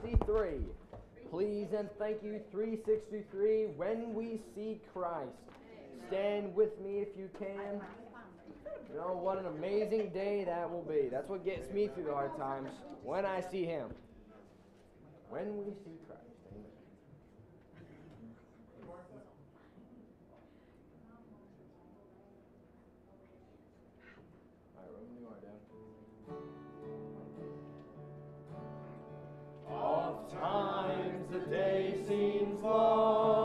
363. Please and thank you 363 when we see Christ. Stand with me if you can. You know what an amazing day that will be. That's what gets me through the hard times when I see him. When we see Christ. fall.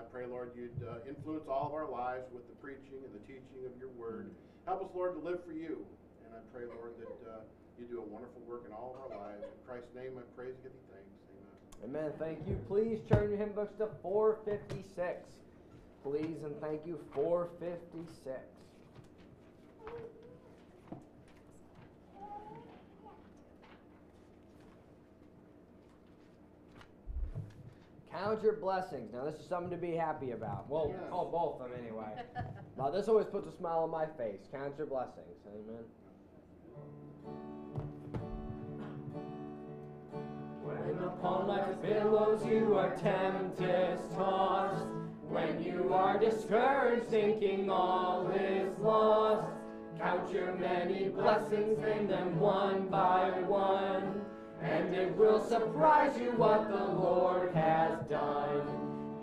I pray, Lord, you'd uh, influence all of our lives with the preaching and the teaching of your word. Help us, Lord, to live for you. And I pray, Lord, that uh, you do a wonderful work in all of our lives. In Christ's name, I praise and give you thanks. Amen. Amen. Thank you. Please turn your hymn books to 456. Please and thank you, 456. Count your blessings. Now, this is something to be happy about. Well, yes. call both of them anyway. Now this always puts a smile on my face. Count your blessings. Amen. When upon life's billows you are tempest tossed, when you are discouraged, thinking all is lost, count your many blessings, name them one by one and it will surprise you what the Lord has done.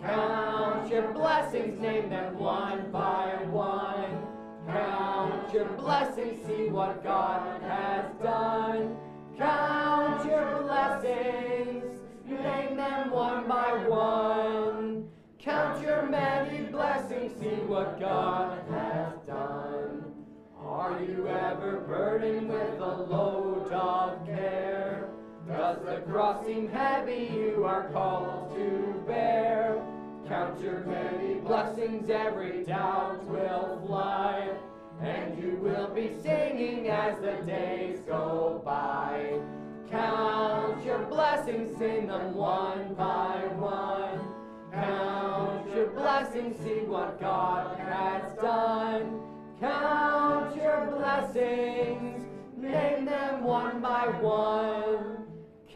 Count your blessings, name them one by one. Count your blessings, see what God has done. Count your blessings, name them one by one. Count your many blessings, see what God has done. Are you ever burdened with a load of care? Does the cross seem heavy you are called to bear? Count your many blessings, every doubt will fly, and you will be singing as the days go by. Count your blessings, sing them one by one. Count your blessings, see what God has done. Count your blessings, name them one by one.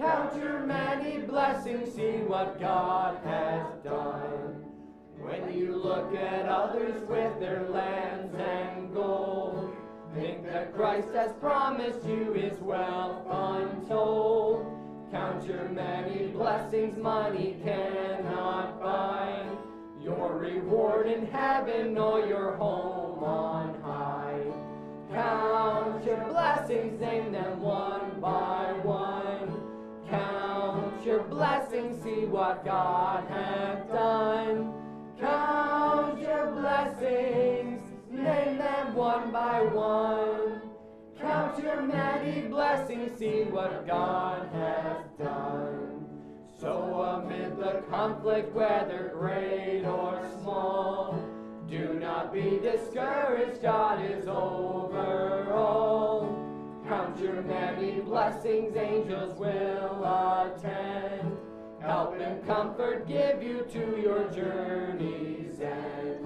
Count your many blessings, see what God has done. When you look at others with their lands and gold, think that Christ has promised you his wealth untold. Count your many blessings, money cannot buy. Your reward in heaven or your home on high. Count your blessings, name them one by one. Count your blessings, see what God has done. Count your blessings, name them one by one. Count your many blessings, see what God has done. So amid the conflict, whether great or small, do not be discouraged, God is over all. Count your many blessings, angels will attend. Help and comfort give you to your journey's end.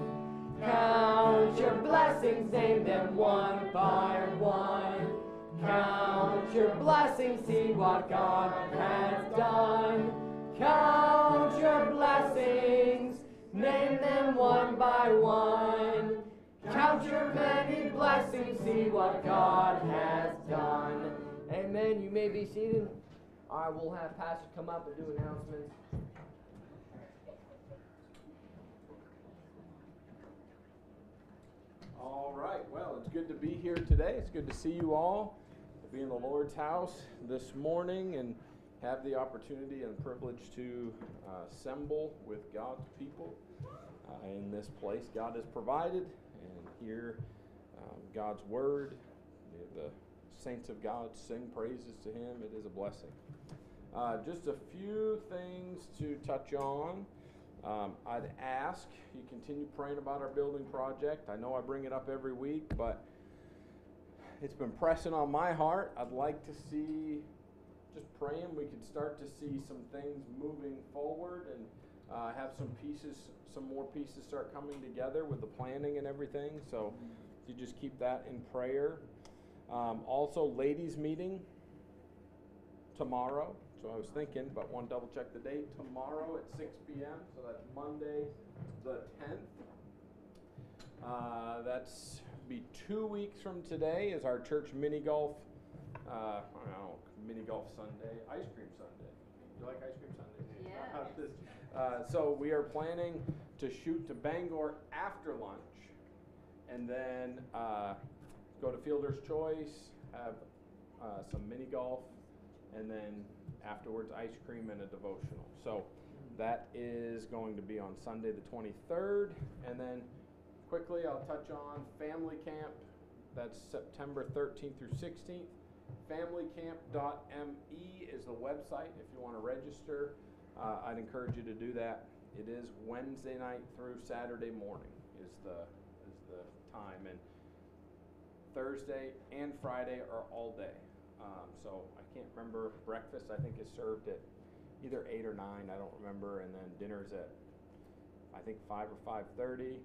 Count your blessings, name them one by one. Count your blessings, see what God has done. Count your blessings, name them one by one. Count your many blessings, see what God has done. Amen. You may be seated. I will have Pastor come up and do announcements. All right, well, it's good to be here today. It's good to see you all, to be in the Lord's house this morning and have the opportunity and privilege to uh, assemble with God's people uh, in this place God has provided hear um, God's word. The, saints of God sing praises to Him. It is a blessing. Uh, just a few things to touch on. Um, I'd ask you continue praying about our building project. I know I bring it up every week, but it's been pressing on my heart. I'd like to see, just praying, we could start to see some things moving forward and uh, have some pieces, some more pieces start coming together with the planning and everything. So you just keep that in prayer. Um, also, ladies' meeting tomorrow. So I was thinking, but want to double check the date. Tomorrow at 6 p.m. So that's Monday, the 10th. Uh, that's be two weeks from today. Is our church mini golf? Uh, I don't know, mini golf Sunday, ice cream Sunday. You like ice cream Sunday? Yeah. uh, so we are planning to shoot to Bangor after lunch, and then uh, go to Fielder's Choice, have uh, some mini golf, and then afterwards ice cream and a devotional. So that is going to be on Sunday the 23rd, and then quickly I'll touch on family camp. That's September 13th through 16th. Familycamp.me is the website if you want to register. Uh, I'd encourage you to do that. It is Wednesday night through Saturday morning is the is the time, and Thursday and Friday are all day. Um, so I can't remember breakfast. I think is served at either eight or nine. I don't remember, and then dinner's at I think five or five thirty.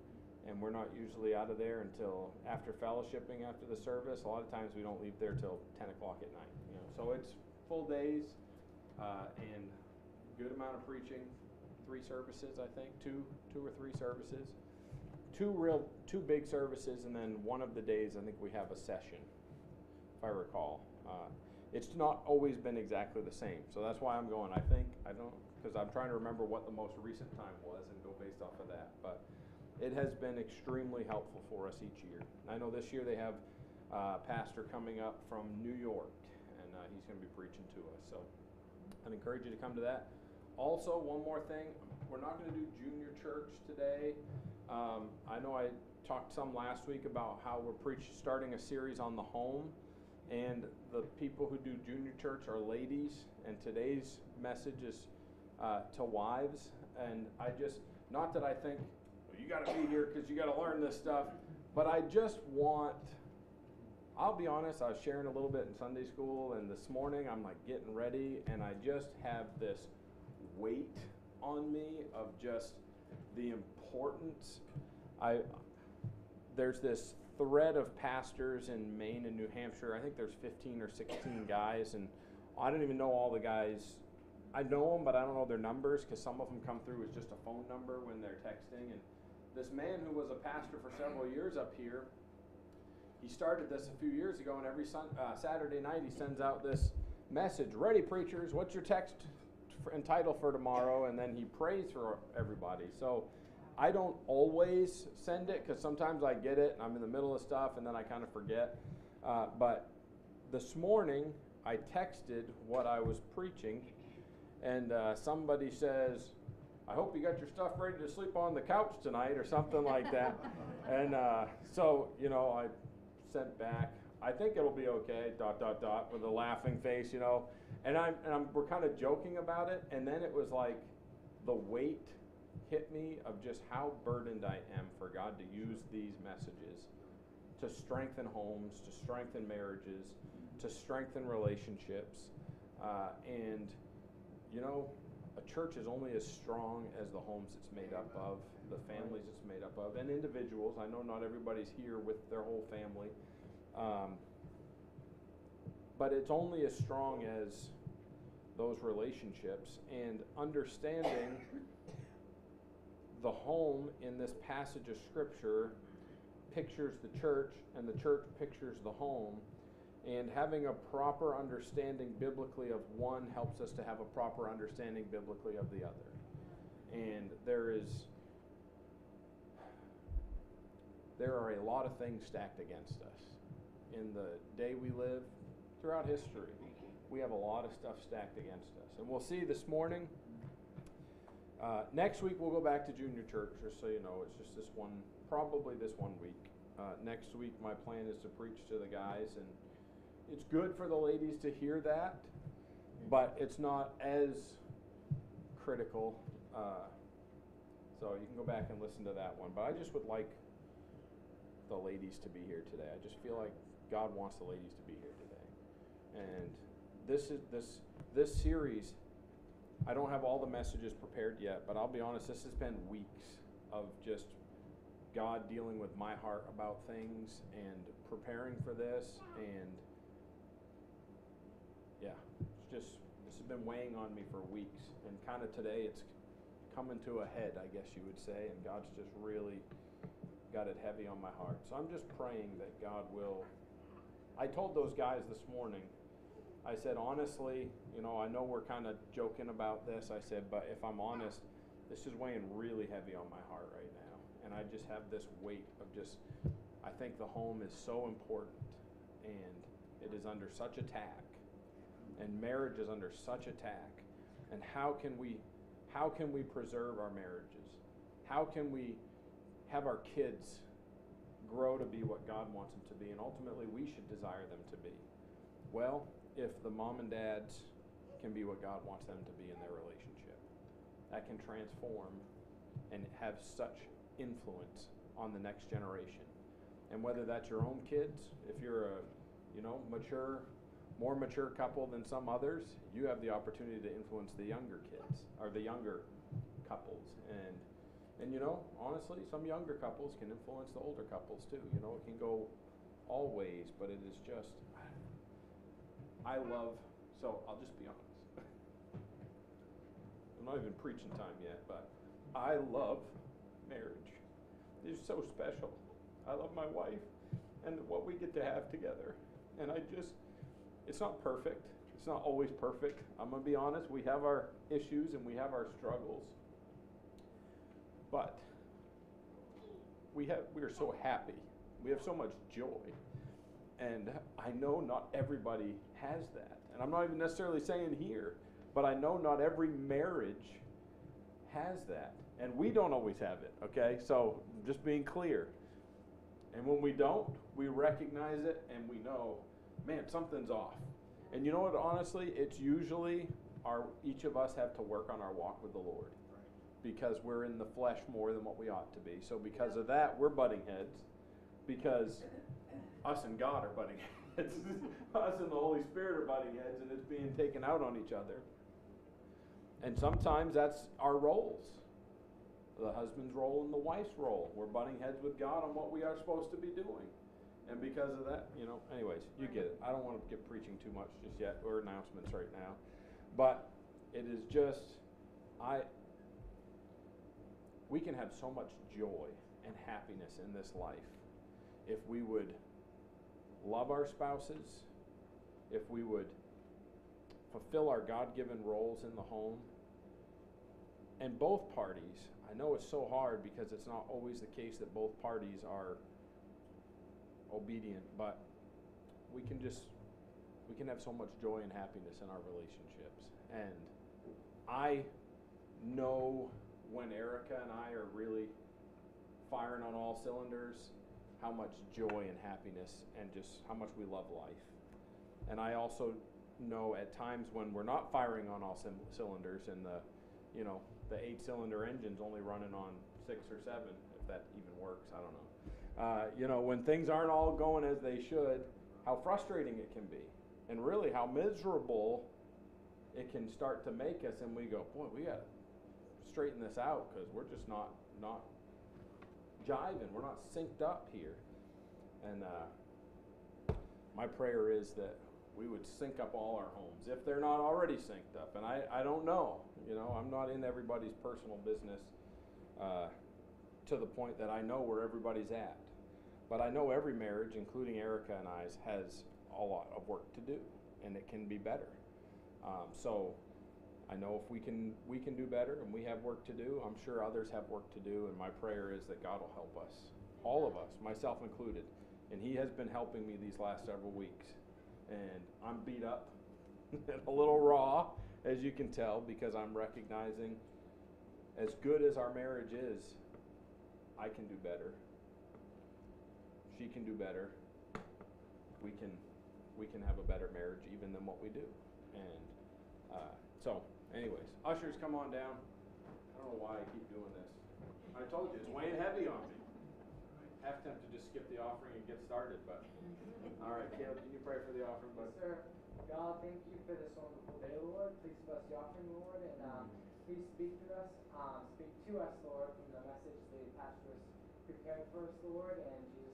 and we're not usually out of there until after fellowshipping after the service. A lot of times we don't leave there till 10 o'clock at night. You know, so it's full days uh, and good amount of preaching. Three services, I think, two, two or three services. Two real, two big services, and then one of the days I think we have a session, if I recall. Uh, it's not always been exactly the same, so that's why I'm going. I think I don't because I'm trying to remember what the most recent time was and go based off of that. But it has been extremely helpful for us each year. I know this year they have uh, pastor coming up from New York, and uh, he's going to be preaching to us. So I'd encourage you to come to that. Also, one more thing, we're not going to do junior church today. Um, I know I talked some last week about how we're preach starting a series on the home, and the people who do junior church are ladies, and today's message is uh, to wives. And I just, not that I think well, you got to be here because you got to learn this stuff, but I just want. I'll be honest, I was sharing a little bit in Sunday school, and this morning I'm like getting ready, and I just have this weight on me of just the importance. I there's this thread of pastors in Maine and New Hampshire. I think there's 15 or 16 guys, and I don't even know all the guys. I know them, but I don't know their numbers because some of them come through as just a phone number when they're texting. And this man who was a pastor for several years up here, he started this a few years ago, and every sun, uh, Saturday night he sends out this message: "Ready, preachers? What's your text for, and for tomorrow?" And then he prays for everybody. So. I don't always send it because sometimes I get it and I'm in the middle of stuff and then I kind of forget. Uh, but this morning I texted what I was preaching, and uh, somebody says, I hope you got your stuff ready to sleep on the couch tonight or something like that. and uh, so, you know, I sent back, I think it'll be okay, dot, dot, dot, with a laughing face, you know. And, I'm, and I'm, we're kind of joking about it. And then it was like the weight hit me of just how burdened I am for God to use these messages to strengthen homes, to strengthen marriages, to strengthen relationships. Uh, and, you know, a church is only as strong as the homes it's made up of, the families it's made up of, and individuals. I know not everybody's here with their whole family. Um, but it's only as strong as those relationships and understanding the home in this passage of scripture pictures the church and the church pictures the home. And having a proper understanding biblically of one helps us to have a proper understanding biblically of the other. And there is there are a lot of things stacked against us. In the day we live throughout history we have a lot of stuff stacked against us and we'll see this morning uh, next week we'll go back to junior church, just so you know. It's just this one, probably this one week. Uh, next week my plan is to preach to the guys, and it's good for the ladies to hear that, but it's not as critical. Uh, so you can go back and listen to that one. But I just would like the ladies to be here today. I just feel like God wants the ladies to be here today, and this is this this series I don't have all the messages prepared yet, but I'll be honest, this has been weeks of just God dealing with my heart about things and preparing for this. And yeah, it's just, this has been weighing on me for weeks. And kind of today, it's coming to a head, I guess you would say. And God's just really got it heavy on my heart. So I'm just praying that God will. I told those guys this morning, I said, honestly, you know, I know we're kind of joking about this. I said, but if I'm honest, this is weighing really heavy on my heart right now. And I just have this weight of just, I think the home is so important and it is under such attack. And marriage is under such attack. And how can we, how can we preserve our marriages? How can we have our kids grow to be what God wants them to be? And ultimately, we should desire them to be. Well, if the mom and dad can be what God wants them to be in their relationship. That can transform and have such influence on the next generation. And whether that's your own kids, if you're a, you know, mature, more mature couple than some others, you have the opportunity to influence the younger kids or the younger couples. And And you know, honestly, some younger couples can influence the older couples too. You know, it can go all ways, but it is just, I love, so I'll just be honest. I'm not even preaching time yet, but I love marriage. It's so special. I love my wife and what we get to have together. And I just, it's not perfect. It's not always perfect. I'm going to be honest. We have our issues and we have our struggles. But we have we are so happy. We have so much joy. And I know not everybody has that. And I'm not even necessarily saying here, but I know not every marriage has that. And we don't always have it, okay? So just being clear. And when we don't, we recognize it and we know, man, something's off. And you know what, honestly, it's usually our each of us have to work on our walk with the Lord because we're in the flesh more than what we ought to be. So because of that, we're butting heads because us and God are butting heads. us and the Holy Spirit are butting heads and it's being taken out on each other. And sometimes that's our roles. The husband's role and the wife's role. We're butting heads with God on what we are supposed to be doing. And because of that, you know, anyways, you get it. I don't want to get preaching too much just yet or announcements right now. But it is just I we can have so much joy and happiness in this life if we would love our spouses, if we would fulfill our God given roles in the home. And both parties, I know it's so hard because it's not always the case that both parties are obedient, but we can just we can have so much joy and happiness in our relationships. And I know when Erica and I are really firing on all cylinders, how much joy and happiness and just how much we love life. And I also know at times when we're not firing on all cylinders and the, you know, the eight cylinder engine's only running on six or seven, if that even works, I don't know. Uh, you know, when things aren't all going as they should, how frustrating it can be. And really how miserable it can start to make us and we go, boy, we got to straighten this out because we're just not not jiving. We're not synced up here. And uh, my prayer is that we would sync up all our homes if they're not already synced up. And I, I don't know. You know, I'm not in everybody's personal business uh, to the point that I know where everybody's at. But I know every marriage, including Erica and I's, has a lot of work to do, and it can be better. Um, so I know if we can we can do better and we have work to do, I'm sure others have work to do and my prayer is that God will help us. All of us, myself included. And he has been helping me these last several weeks. And I'm beat up and a little raw as you can tell because I'm recognizing as good as our marriage is, I can do better. She can do better. We can we can have a better marriage even than what we do. And uh, so Anyways, ushers, come on down. I don't know why I keep doing this. I told you, it's weighing heavy on me. Half tempted to just skip the offering and get started, but, all right, Caleb, can you pray for the offering, bud? Yes, sir. God, thank you for this wonderful day, Lord. Please bless the offering, Lord, and um, please speak to us. Um, speak to us, Lord, from the message the pastor is preparing for us, Lord. and Jesus'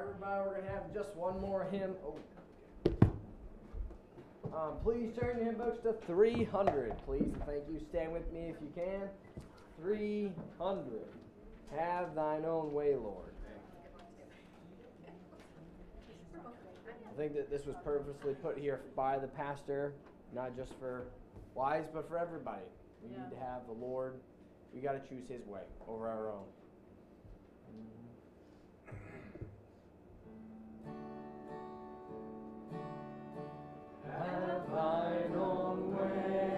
everybody, we're going to have just one more hymn. Oh. Um, please turn your hymn books to 300, please. And thank you. Stand with me if you can. 300. Have thine own way, Lord. I think that this was purposely put here by the pastor, not just for wives, but for everybody. We yeah. need to have the Lord. We got to choose His way over our own. Have All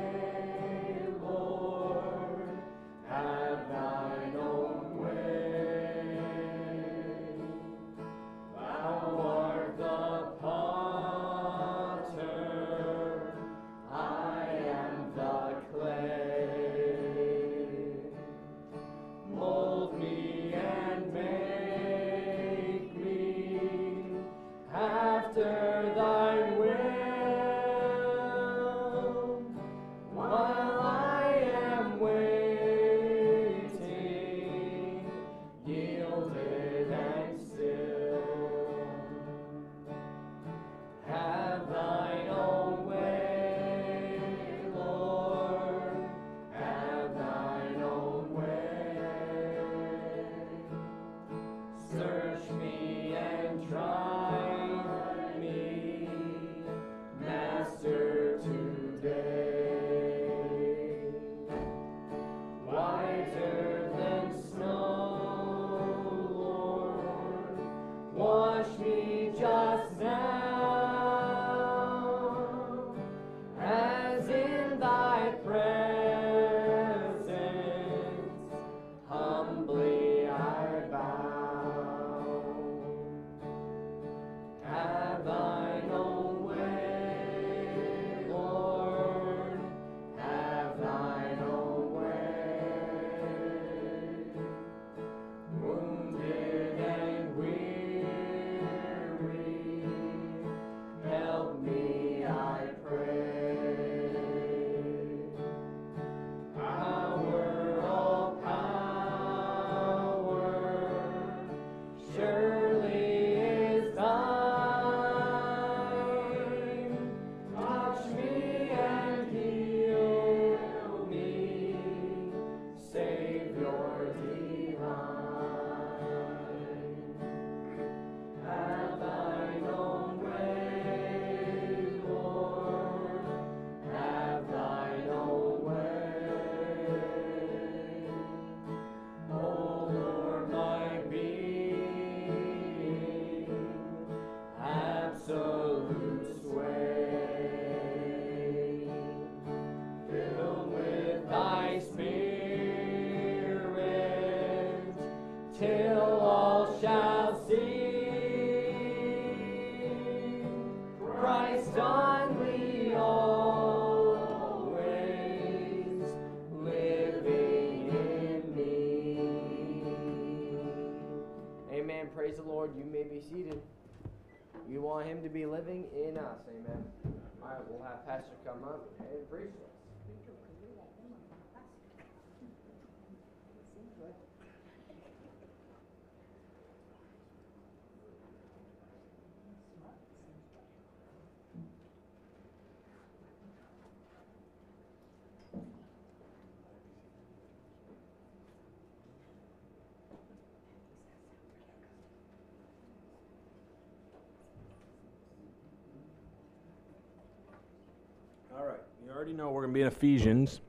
already know we're going to be in Ephesians,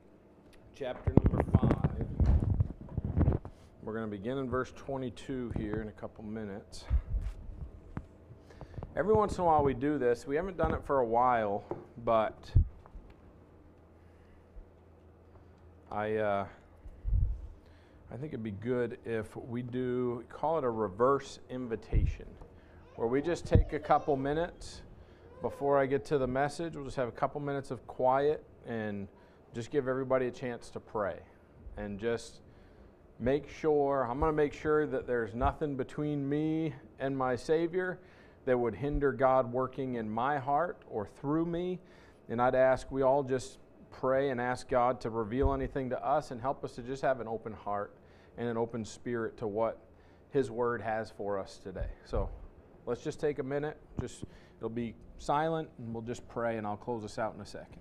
chapter number 5. We're going to begin in verse 22 here in a couple minutes. Every once in a while we do this. We haven't done it for a while, but I, uh, I think it'd be good if we do call it a reverse invitation, where we just take a couple minutes before I get to the message, we'll just have a couple minutes of quiet and just give everybody a chance to pray. And just make sure, I'm going to make sure that there's nothing between me and my Savior that would hinder God working in my heart or through me. And I'd ask we all just pray and ask God to reveal anything to us and help us to just have an open heart and an open spirit to what His Word has for us today. So let's just take a minute. Just it'll be silent, and we'll just pray, and I'll close us out in a second.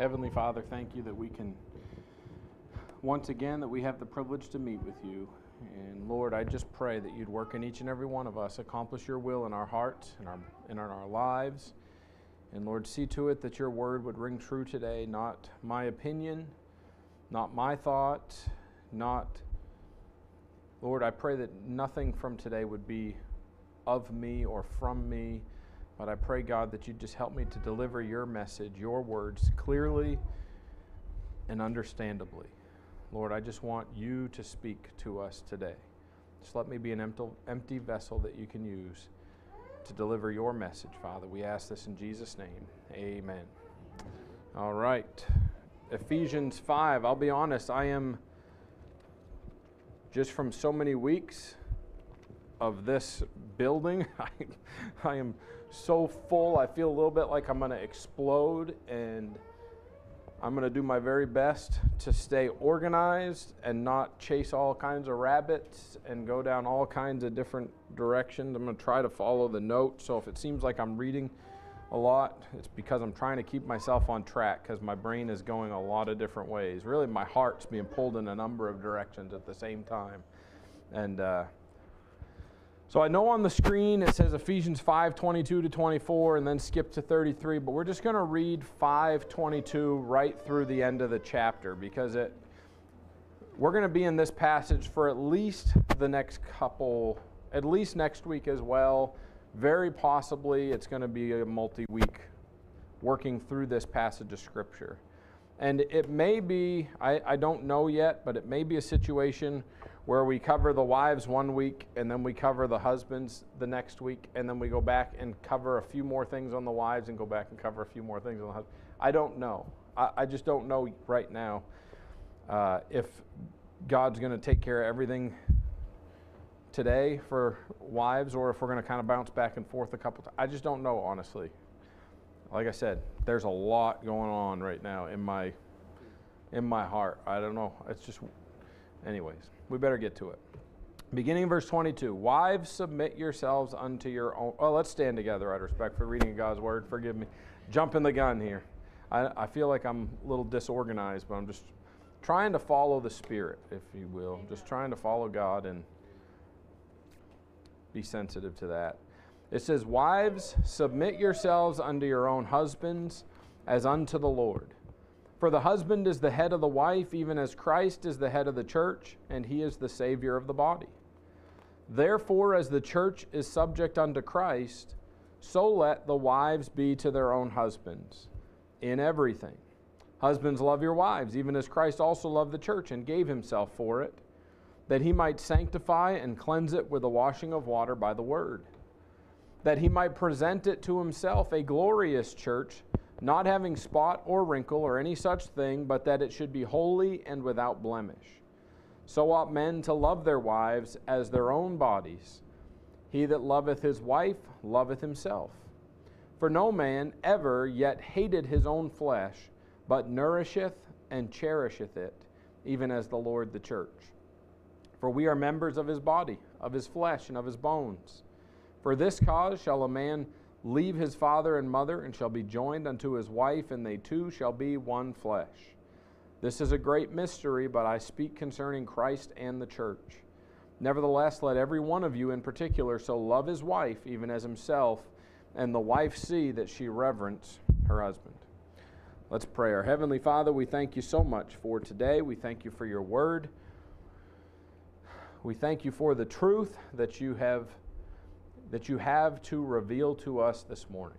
Heavenly Father, thank you that we can, once again, that we have the privilege to meet with you. And Lord, I just pray that you'd work in each and every one of us, accomplish your will in our hearts and our, in our lives. And Lord, see to it that your word would ring true today, not my opinion, not my thought, not. Lord, I pray that nothing from today would be of me or from me, but I pray, God, that you just help me to deliver your message, your words clearly and understandably. Lord, I just want you to speak to us today. Just let me be an empty, vessel that you can use to deliver your message, Father. We ask this in Jesus' name. Amen. All right. Ephesians 5. I'll be honest, I am just from so many weeks of this building, I, I am so full. I feel a little bit like I'm going to explode, and I'm going to do my very best to stay organized and not chase all kinds of rabbits and go down all kinds of different directions. I'm going to try to follow the notes. So if it seems like I'm reading a lot, it's because I'm trying to keep myself on track because my brain is going a lot of different ways. Really, my heart's being pulled in a number of directions at the same time. And, uh, so I know on the screen it says Ephesians 5 22 to 24 and then skip to 33, but we're just going to read 5 22 right through the end of the chapter because it, we're going to be in this passage for at least the next couple, at least next week as well. Very possibly it's going to be a multi week working through this passage of Scripture. And it may be, I, I don't know yet, but it may be a situation where we cover the wives one week and then we cover the husbands the next week and then we go back and cover a few more things on the wives and go back and cover a few more things on the husbands. I don't know. I, I just don't know right now uh, if God's going to take care of everything today for wives or if we're going to kind of bounce back and forth a couple times. I just don't know, honestly. Like I said, there's a lot going on right now in my in my heart. I don't know. It's just anyways we better get to it. Beginning verse 22 Wives, submit yourselves unto your own. Oh, let's stand together out of respect for reading God's word. Forgive me. Jumping the gun here. I, I feel like I'm a little disorganized, but I'm just trying to follow the Spirit, if you will. Just trying to follow God and be sensitive to that. It says, Wives, submit yourselves unto your own husbands as unto the Lord. For the husband is the head of the wife, even as Christ is the head of the church, and he is the Savior of the body. Therefore, as the church is subject unto Christ, so let the wives be to their own husbands in everything. Husbands, love your wives, even as Christ also loved the church and gave himself for it, that he might sanctify and cleanse it with the washing of water by the word, that he might present it to himself a glorious church not having spot or wrinkle or any such thing, but that it should be holy and without blemish. So ought men to love their wives as their own bodies. He that loveth his wife loveth himself. For no man ever yet hated his own flesh, but nourisheth and cherisheth it, even as the Lord the church. For we are members of his body, of his flesh, and of his bones. For this cause shall a man leave his father and mother, and shall be joined unto his wife, and they two shall be one flesh. This is a great mystery, but I speak concerning Christ and the church. Nevertheless, let every one of you in particular so love his wife, even as himself, and the wife see that she reverence her husband. Let's pray. Our Heavenly Father, we thank you so much for today. We thank you for your word. We thank you for the truth that you have that you have to reveal to us this morning.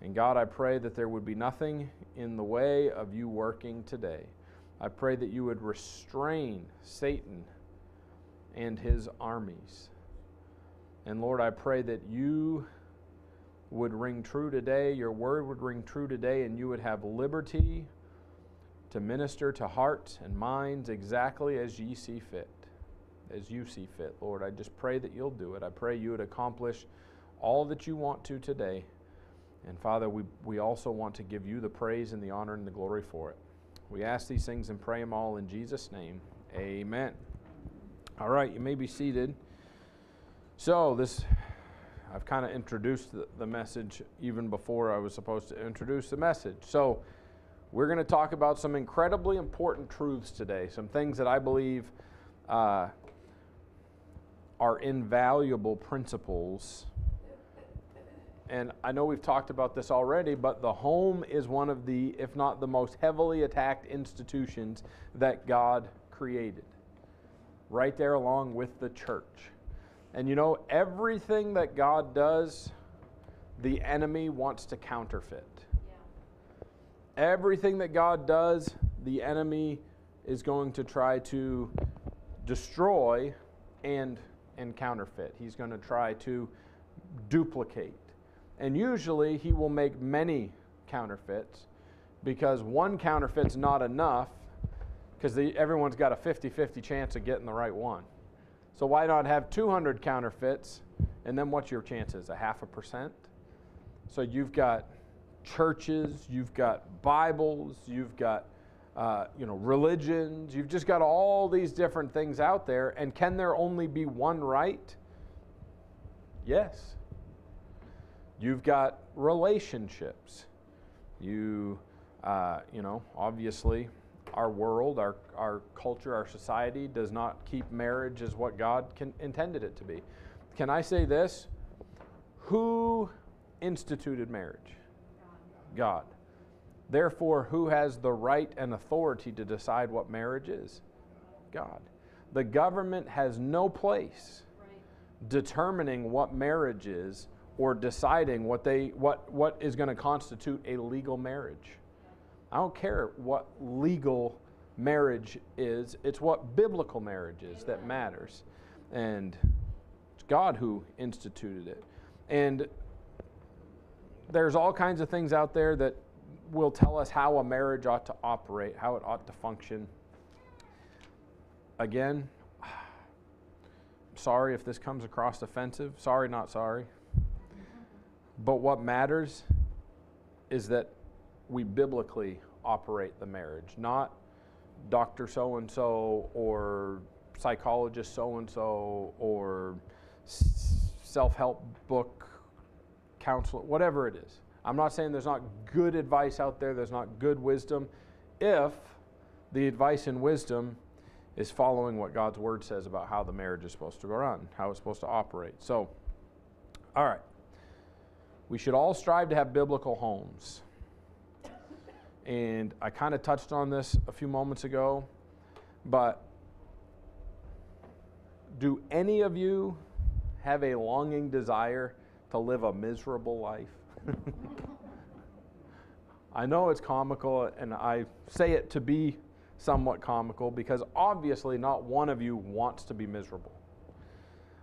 And God, I pray that there would be nothing in the way of you working today. I pray that you would restrain Satan and his armies. And Lord, I pray that you would ring true today, your word would ring true today, and you would have liberty to minister to hearts and minds exactly as ye see fit as you see fit, Lord. I just pray that you'll do it. I pray you would accomplish all that you want to today. And Father, we, we also want to give you the praise and the honor and the glory for it. We ask these things and pray them all in Jesus' name. Amen. All right, you may be seated. So, this, I've kind of introduced the, the message even before I was supposed to introduce the message. So, We're going to talk about some incredibly important truths today, some things that I believe uh, are invaluable principles. And I know we've talked about this already, but the home is one of the, if not the most heavily attacked institutions that God created, right there along with the church. And you know, everything that God does, the enemy wants to counterfeit. Everything that God does, the enemy is going to try to destroy and and counterfeit. He's going to try to duplicate. And usually he will make many counterfeits because one counterfeit's not enough because everyone's got a 50-50 chance of getting the right one. So why not have 200 counterfeits and then what's your chances? A half a percent? So you've got churches, you've got Bibles, you've got uh, you know religions. You've just got all these different things out there, and can there only be one right? Yes. You've got relationships. You, uh, you know, obviously, our world, our our culture, our society does not keep marriage as what God can, intended it to be. Can I say this? Who instituted marriage? God. Therefore, who has the right and authority to decide what marriage is? God. The government has no place determining what marriage is or deciding what they what what is going to constitute a legal marriage. I don't care what legal marriage is, it's what biblical marriage is that matters. And it's God who instituted it. And there's all kinds of things out there that will tell us how a marriage ought to operate, how it ought to function. Again, sorry if this comes across offensive. Sorry, not sorry. But what matters is that we biblically operate the marriage, not doctor so and so or psychologist so and so or self help book counselor, whatever it is. I'm not saying there's not good advice out there, there's not good wisdom, if the advice and wisdom is following what God's word says about how the marriage is supposed to run, how it's supposed to operate. So, all right. We should all strive to have biblical homes. And I kind of touched on this a few moments ago, but do any of you have a longing desire to live a miserable life? I know it's comical, and I say it to be somewhat comical because obviously not one of you wants to be miserable.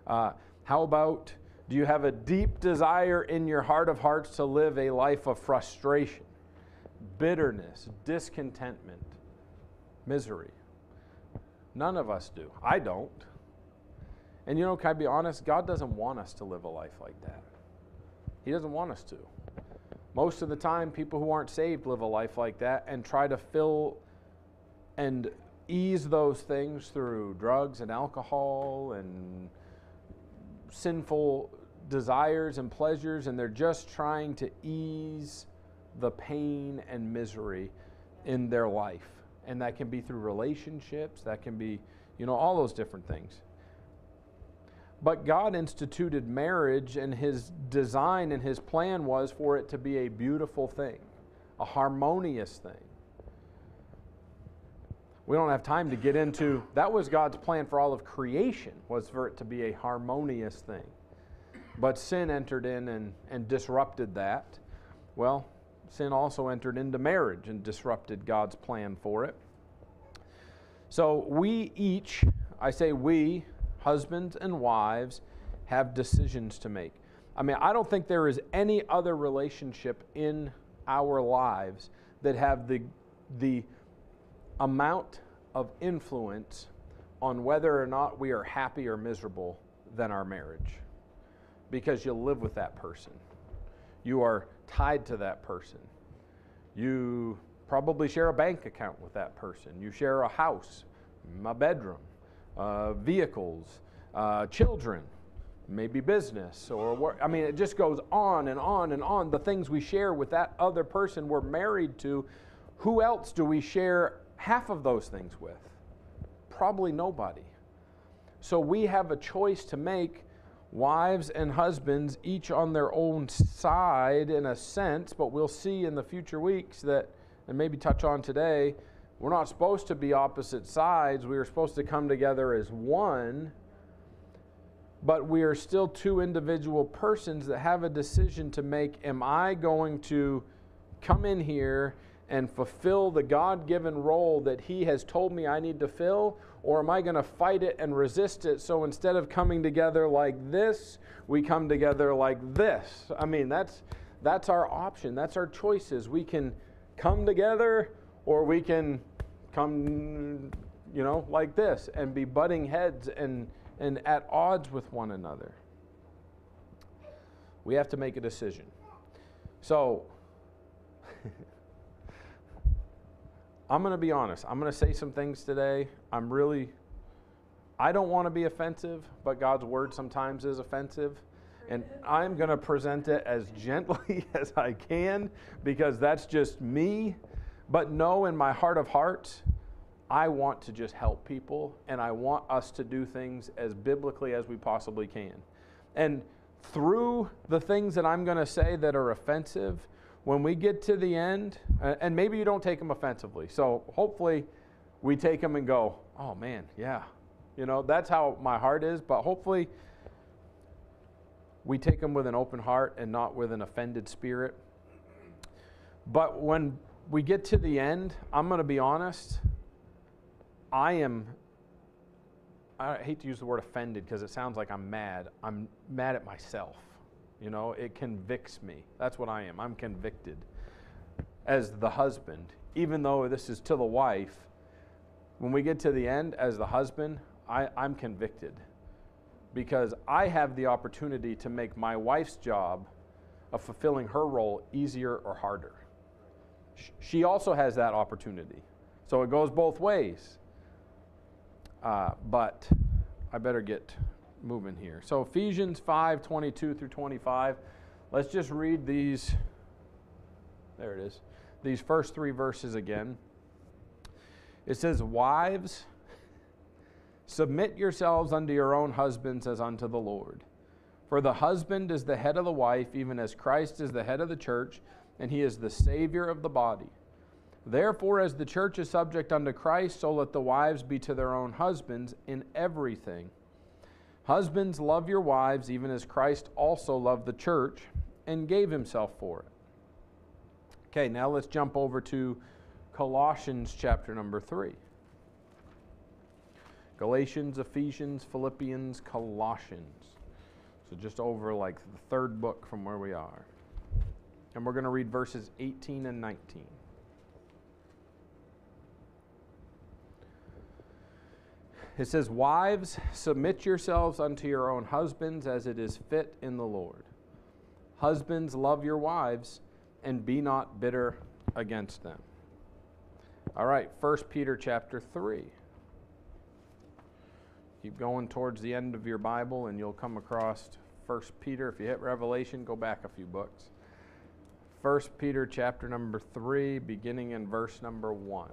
Uh, how about do you have a deep desire in your heart of hearts to live a life of frustration, bitterness, discontentment, misery? None of us do. I don't. And you know, can I be honest? God doesn't want us to live a life like that. He doesn't want us to. Most of the time, people who aren't saved live a life like that and try to fill and ease those things through drugs and alcohol and sinful desires and pleasures, and they're just trying to ease the pain and misery in their life. And that can be through relationships, that can be, you know, all those different things. But God instituted marriage, and His design and His plan was for it to be a beautiful thing, a harmonious thing. We don't have time to get into that was God's plan for all of creation was for it to be a harmonious thing. But sin entered in and, and disrupted that. Well, sin also entered into marriage and disrupted God's plan for it. So we each, I say we, husbands and wives have decisions to make. I mean, I don't think there is any other relationship in our lives that have the, the amount of influence on whether or not we are happy or miserable than our marriage. Because you live with that person, you are tied to that person. You probably share a bank account with that person, you share a house, a bedroom uh, vehicles, uh, children, maybe business, or. I mean, it just goes on and on and on. The things we share with that other person we're married to, Who else do we share half of those things with? Probably nobody. So we have a choice to make, wives and husbands, each on their own side in a sense, but we'll see in the future weeks that, and maybe touch on today, we're not supposed to be opposite sides. We are supposed to come together as one, but we are still two individual persons that have a decision to make. Am I going to come in here and fulfill the God given role that He has told me I need to fill? Or am I going to fight it and resist it? So instead of coming together like this, we come together like this. I mean, that's, that's our option, that's our choices. We can come together or we can come, you know, like this and be butting heads and, and at odds with one another. We have to make a decision. So, I'm going to be honest. I'm going to say some things today. I'm really, I don't want to be offensive, but God's word sometimes is offensive. And I'm going to present it as gently as I can because that's just me. But know in my heart of hearts, I want to just help people and I want us to do things as biblically as we possibly can. And through the things that I'm going to say that are offensive, when we get to the end, and maybe you don't take them offensively. So hopefully we take them and go, oh man, yeah. You know, that's how my heart is, but hopefully we take them with an open heart and not with an offended spirit. But when we get to the end, I'm going to be honest. I am, I hate to use the word offended because it sounds like I'm mad. I'm mad at myself. You know, it convicts me. That's what I am. I'm convicted as the husband. Even though this is to the wife, when we get to the end, as the husband, I, I'm convicted because I have the opportunity to make my wife's job of fulfilling her role easier or harder. She also has that opportunity. So it goes both ways. Uh, but I better get moving here. So Ephesians 5 22 through 25. Let's just read these. There it is. These first three verses again. It says, Wives, submit yourselves unto your own husbands as unto the Lord. For the husband is the head of the wife, even as Christ is the head of the church, and he is the Savior of the body. Therefore, as the church is subject unto Christ, so let the wives be to their own husbands in everything. Husbands, love your wives, even as Christ also loved the church and gave himself for it. Okay, now let's jump over to Colossians chapter number 3. Galatians, Ephesians, Philippians, Colossians. So just over like the third book from where we are. And we're going to read verses 18 and 19. It says, Wives, submit yourselves unto your own husbands as it is fit in the Lord. Husbands, love your wives and be not bitter against them. All right, 1 Peter chapter 3. Keep going towards the end of your Bible and you'll come across 1 Peter. If you hit Revelation, go back a few books. 1 Peter chapter number 3, beginning in verse number 1.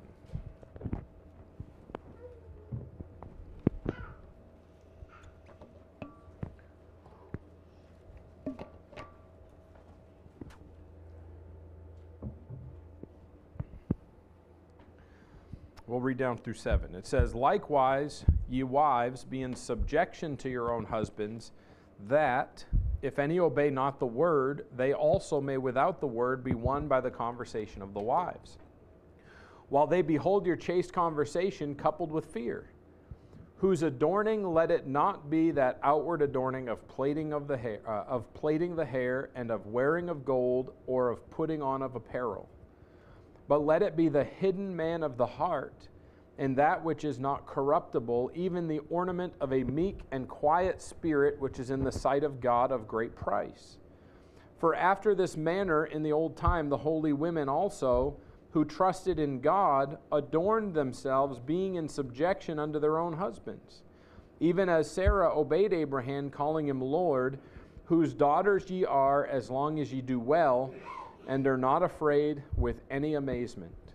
We'll read down through 7. It says, Likewise, ye wives, be in subjection to your own husbands, that, if any obey not the word, they also may without the word be won by the conversation of the wives. While they behold your chaste conversation coupled with fear, whose adorning let it not be that outward adorning of plaiting of the hair, uh, of plaiting the hair, and of wearing of gold, or of putting on of apparel but let it be the hidden man of the heart, and that which is not corruptible, even the ornament of a meek and quiet spirit, which is in the sight of God of great price. For after this manner in the old time, the holy women also, who trusted in God, adorned themselves, being in subjection unto their own husbands. Even as Sarah obeyed Abraham, calling him Lord, whose daughters ye are, as long as ye do well and are not afraid with any amazement.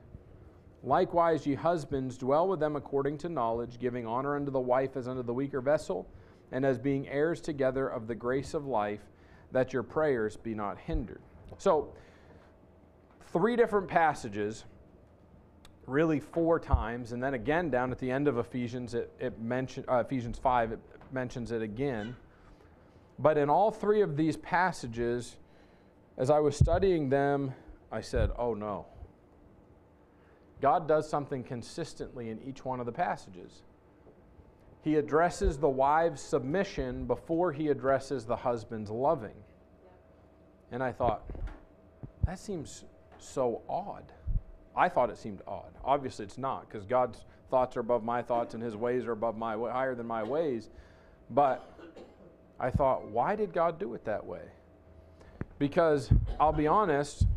Likewise, ye husbands, dwell with them according to knowledge, giving honor unto the wife as unto the weaker vessel, and as being heirs together of the grace of life, that your prayers be not hindered. So, three different passages, really four times, and then again down at the end of Ephesians, it, it uh, Ephesians 5, it mentions it again. But in all three of these passages, as I was studying them, I said, oh no God does something consistently in each one of the passages. He addresses the wife's submission before he addresses the husband's loving. And I thought, that seems so odd. I thought it seemed odd. Obviously, it's not, because God's thoughts are above my thoughts and his ways are above my higher than my ways. But I thought, why did God do it that way? Because I'll be honest,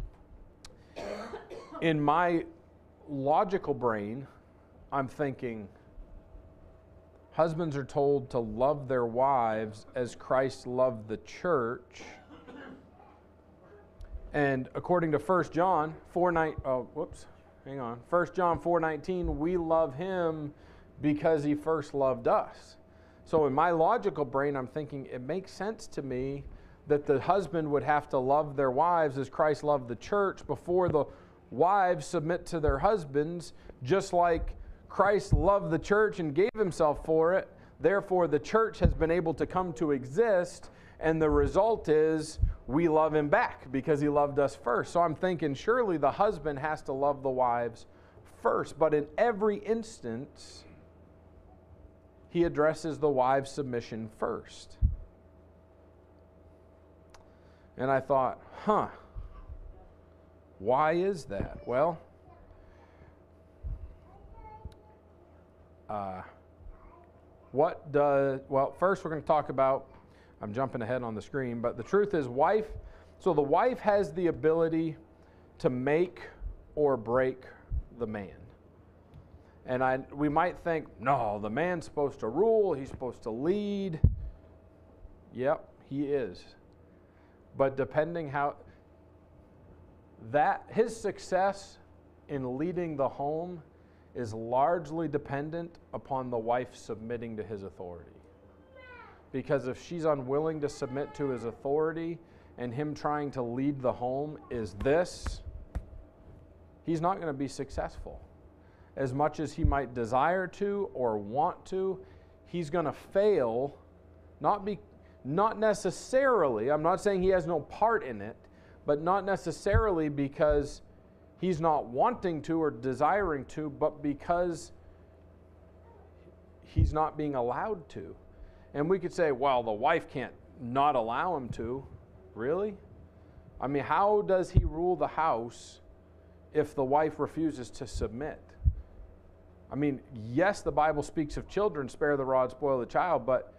in my logical brain, I'm thinking husbands are told to love their wives as Christ loved the church. And according to 1 John 4 9, oh, whoops, hang on. 1 John 4 19, we love him because he first loved us. So in my logical brain, I'm thinking it makes sense to me that the husband would have to love their wives as Christ loved the church before the wives submit to their husbands, just like Christ loved the church and gave himself for it. Therefore, the church has been able to come to exist, and the result is we love him back because he loved us first. So I'm thinking, surely the husband has to love the wives first. But in every instance, he addresses the wives' submission first. And I thought, huh why is that? Well, uh, what does, well, first we're going to talk about, I'm jumping ahead on the screen, but the truth is, wife, so the wife has the ability to make or break the man. And I, we might think, no, the man's supposed to rule, he's supposed to lead. Yep, he is. But depending how, that his success in leading the home is largely dependent upon the wife submitting to his authority. Because if she's unwilling to submit to his authority and him trying to lead the home is this, he's not going to be successful. As much as he might desire to or want to, he's going to fail, not, be, not necessarily, I'm not saying he has no part in it, but not necessarily because he's not wanting to or desiring to, but because he's not being allowed to. And we could say, well, the wife can't not allow him to. Really? I mean, how does he rule the house if the wife refuses to submit? I mean, yes, the Bible speaks of children, spare the rod, spoil the child, but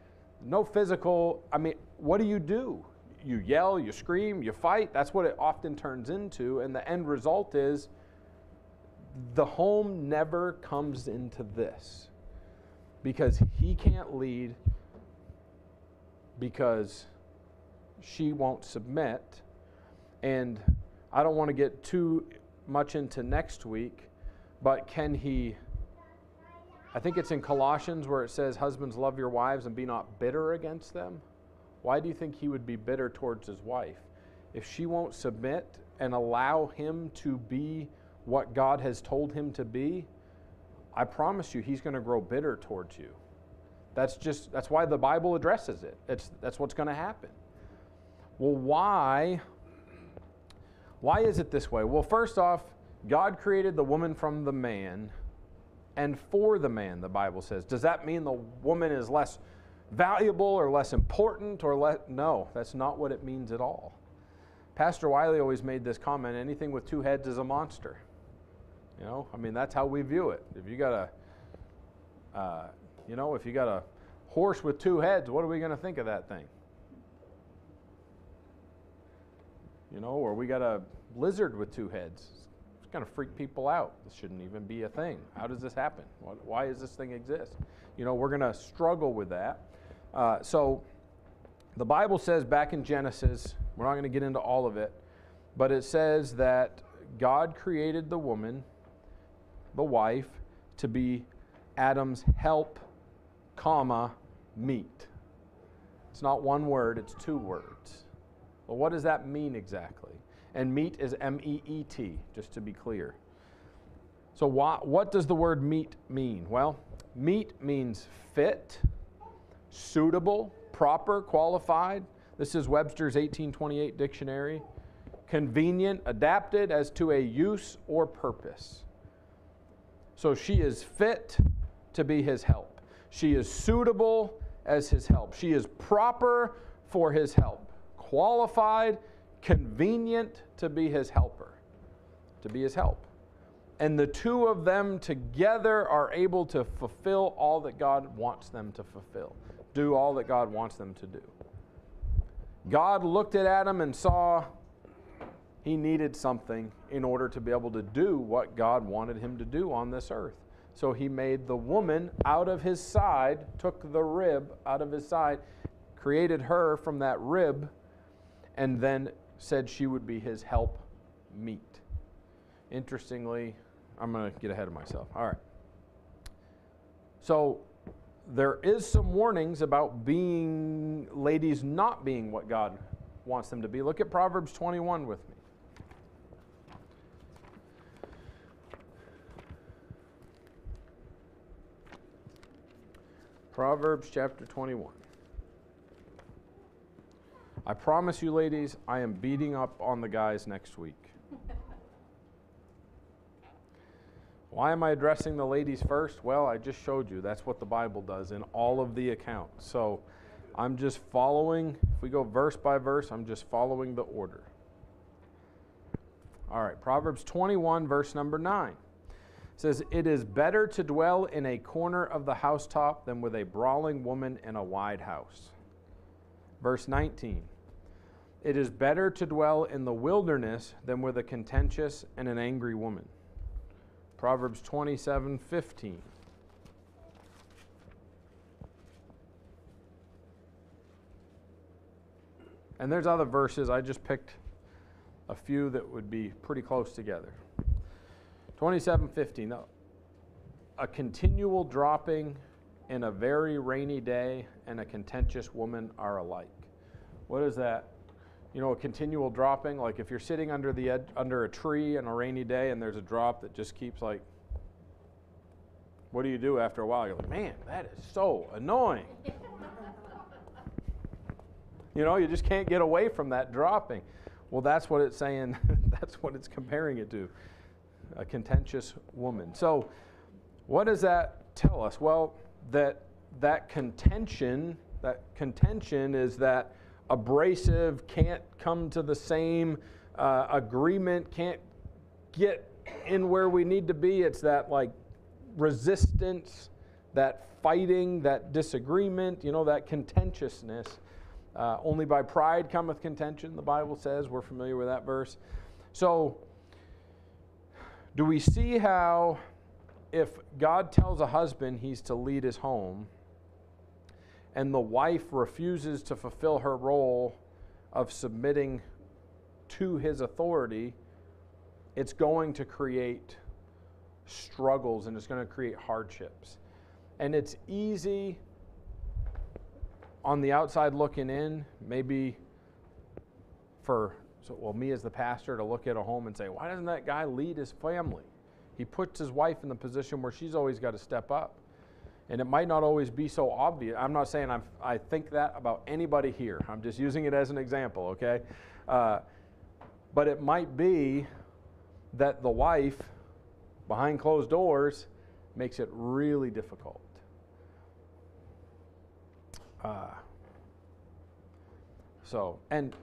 no physical. I mean, what do you do? You yell, you scream, you fight. That's what it often turns into. And the end result is the home never comes into this because he can't lead because she won't submit. And I don't want to get too much into next week, but can he? I think it's in Colossians where it says, Husbands, love your wives and be not bitter against them. Why do you think he would be bitter towards his wife? If she won't submit and allow him to be what God has told him to be, I promise you he's going to grow bitter towards you. That's just that's why the Bible addresses it. It's that's what's going to happen. Well, why why is it this way? Well, first off, God created the woman from the man and for the man, the Bible says. Does that mean the woman is less valuable or less important or less. No, that's not what it means at all. Pastor Wiley always made this comment anything with two heads is a monster. You know, I mean, that's how we view it. If you got a, uh, you know, if you got a horse with two heads, what are we going to think of that thing? You know, or we got a lizard with two heads. It's going to freak people out. This shouldn't even be a thing. How does this happen? Why does this thing exist? You know, we're going to struggle with that. Uh, so the Bible says back in Genesis, we're not going to get into all of it, but it says that God created the woman, the wife to be Adam's help, comma, meet. It's not one word, it's two words. Well, what does that mean exactly? And meet is M E E T, just to be clear. So, why, what does the word meet mean? Well, meet means fit, suitable, proper, qualified. This is Webster's 1828 dictionary. Convenient, adapted as to a use or purpose. So she is fit to be his help. She is suitable as his help. She is proper for his help. Qualified, convenient to be his helper, to be his help. And the two of them together are able to fulfill all that God wants them to fulfill, do all that God wants them to do. God looked at Adam and saw he needed something in order to be able to do what God wanted him to do on this earth. So he made the woman out of his side, took the rib out of his side, created her from that rib, and then said she would be his help meet. Interestingly, I'm going to get ahead of myself. All right. So there is some warnings about being ladies not being what God wants them to be. Look at Proverbs 21 with me. Proverbs chapter 21. I promise you, ladies, I am beating up on the guys next week. Why am I addressing the ladies first? Well, I just showed you. That's what the Bible does in all of the accounts. So I'm just following, if we go verse by verse, I'm just following the order. All right, Proverbs 21, verse number 9 says, It is better to dwell in a corner of the housetop than with a brawling woman in a wide house. Verse 19 It is better to dwell in the wilderness than with a contentious and an angry woman. Proverbs 27 15. And there's other verses. I just picked a few that would be pretty close together. 2715. A continual dropping in a very rainy day and a contentious woman are alike. What is that? You know, a continual dropping, like if you're sitting under the ed- under a tree on a rainy day and there's a drop that just keeps like what do you do after a while? You're like, man, that is so annoying. you know, you just can't get away from that dropping. Well, that's what it's saying, that's what it's comparing it to a contentious woman. So, what does that tell us? Well, that that contention, that contention is that abrasive, can't come to the same uh, agreement, can't get in where we need to be. It's that like resistance, that fighting, that disagreement, you know, that contentiousness. Uh, only by pride cometh contention, the Bible says. We're familiar with that verse. So, do we see how if God tells a husband he's to lead his home and the wife refuses to fulfill her role of submitting to his authority, it's going to create struggles and it's going to create hardships. And it's easy on the outside looking in, maybe for so, well, me as the pastor to look at a home and say, why doesn't that guy lead his family? He puts his wife in the position where she's always got to step up. And it might not always be so obvious. I'm not saying I'm, I think that about anybody here. I'm just using it as an example, okay? Uh, but it might be that the wife, behind closed doors, makes it really difficult. Uh, so, and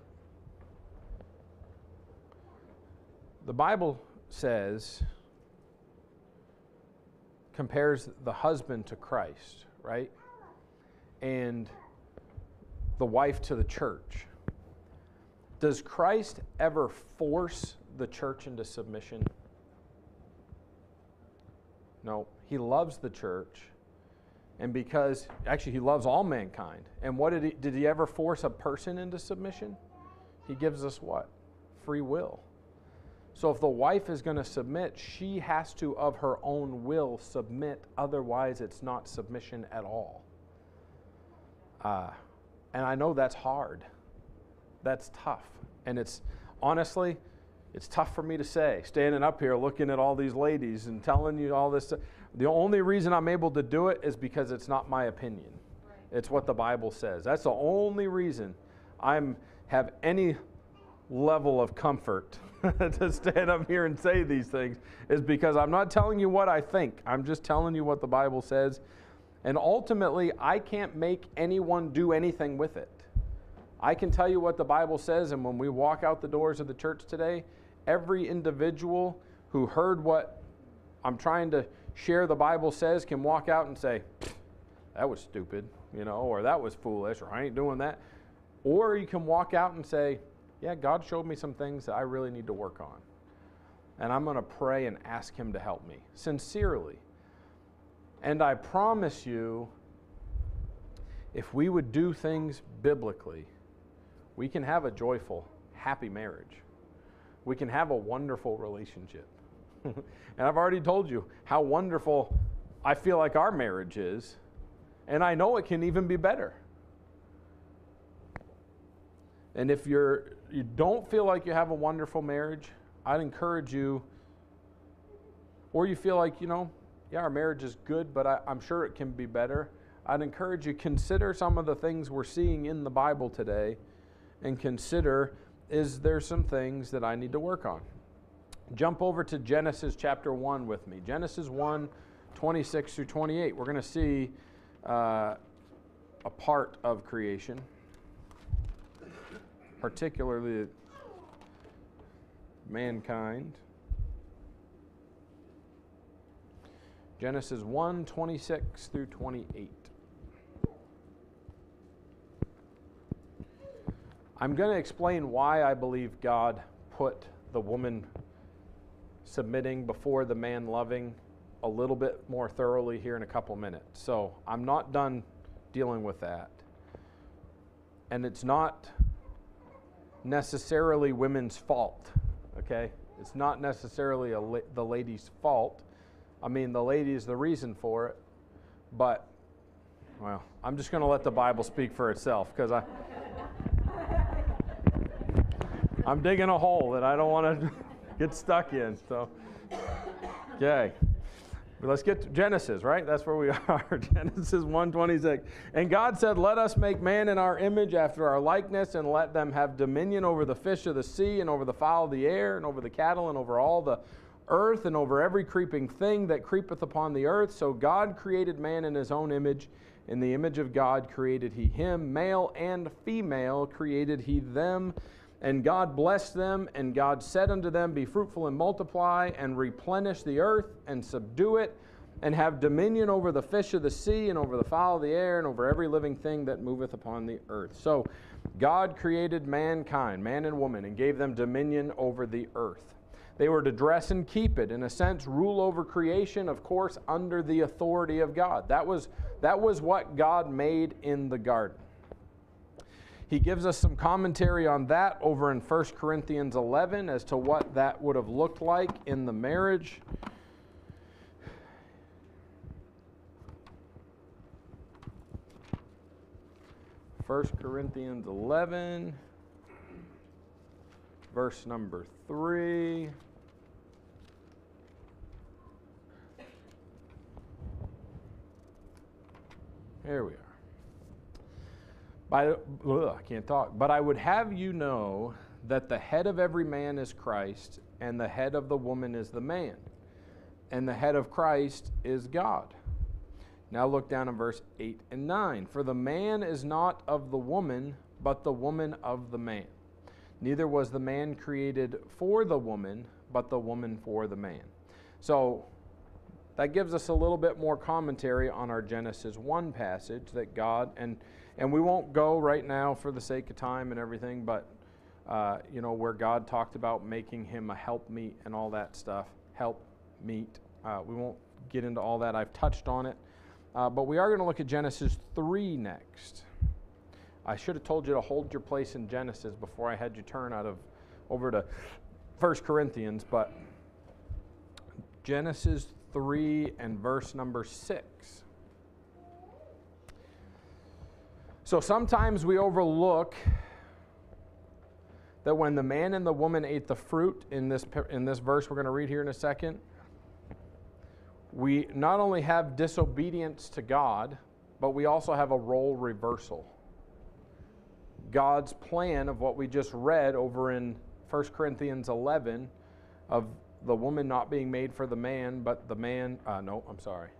the Bible says, compares the husband to Christ, right? And the wife to the church. Does Christ ever force the church into submission? No, he loves the church. And because actually he loves all mankind. And what did he did he ever force a person into submission? He gives us what? Free will. So if the wife is going to submit, she has to, of her own will, submit. Otherwise, it's not submission at all. Uh, and I know that's hard. That's tough. And it's honestly, it's tough for me to say, standing up here looking at all these ladies and telling you all this. The only reason I'm able to do it is because it's not my opinion. Right. It's what the Bible says. That's the only reason I'm have any level of comfort to stand up here and say these things is because I'm not telling you what I think. I'm just telling you what the Bible says. And ultimately, I can't make anyone do anything with it. I can tell you what the Bible says, and when we walk out the doors of the church today, every individual who heard what I'm trying to share the Bible says can walk out and say, that was stupid, you know, or that was foolish, or I ain't doing that. Or you can walk out and say, yeah, God showed me some things that I really need to work on. And I'm going to pray and ask Him to help me sincerely. And I promise you, if we would do things biblically, we can have a joyful, happy marriage. We can have a wonderful relationship. and I've already told you how wonderful I feel like our marriage is. And I know it can even be better. And if you're you don't feel like you have a wonderful marriage, I'd encourage you or you feel like, you know, yeah, our marriage is good, but I, am sure it can be better. I'd encourage you consider some of the things we're seeing in the Bible today and consider is there some things that I need to work on? Jump over to Genesis chapter 1 with me. Genesis 1, 26 through 28. We're going to see uh, a part of creation particularly mankind. Genesis 1 26 through 28. I'm going to explain why I believe God put the woman submitting before the man loving a little bit more thoroughly here in a couple minutes. So I'm not done dealing with that. And it's not necessarily women's fault, okay? It's not necessarily la- the lady's fault. I mean, the lady is the reason for it, but, well, I'm just going to let the Bible speak for itself because I. I'm digging a hole that I don't want to get stuck in. So, okay. Let's get to Genesis, right? That's where we are. Genesis 1:26. And God said, "Let us make man in our image after our likeness and let them have dominion over the fish of the sea and over the fowl of the air and over the cattle and over all the earth and over every creeping thing that creepeth upon the earth." So God created man in his own image. In the image of God created he him, male and female created he them. And God blessed them, and God said unto them, Be fruitful and multiply, and replenish the earth, and subdue it, and have dominion over the fish of the sea, and over the fowl of the air, and over every living thing that moveth upon the earth. So God created mankind, man and woman, and gave them dominion over the earth. They were to dress and keep it, in a sense, rule over creation, of course, under the authority of God. That was, that was what God made in the garden. He gives us some commentary on that over in 1 Corinthians 11 as to what that would have looked like in the marriage. First Corinthians 11, verse number 3. Here we are. By, ugh, I can't talk. But I would have you know that the head of every man is Christ, and the head of the woman is the man, and the head of Christ is God. Now look down in verse 8 and 9. For the man is not of the woman, but the woman of the man. Neither was the man created for the woman, but the woman for the man. So that gives us a little bit more commentary on our Genesis 1 passage that God, and and we won't go right now for the sake of time and everything, but uh, you know where God talked about making him a help meet and all that stuff. Help meet. Uh, we won't get into all that. I've touched on it, uh, but we are going to look at Genesis three next. I should have told you to hold your place in Genesis before I had you turn out of over to 1 Corinthians, but Genesis 3 and verse number 6. So sometimes we overlook that when the man and the woman ate the fruit in this, in this verse we're going to read here in a second, we not only have disobedience to God, but we also have a role reversal. God's plan of what we just read over in 1 Corinthians 11 of the woman not being made for the man, but the man, uh, no, I'm sorry.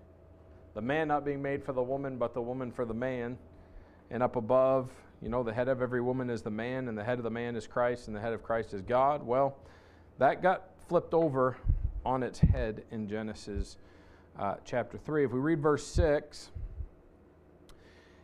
The man not being made for the woman, but the woman for the man. And up above, you know, the head of every woman is the man, and the head of the man is Christ, and the head of Christ is God. Well, that got flipped over on its head in Genesis uh, chapter 3. If we read verse 6,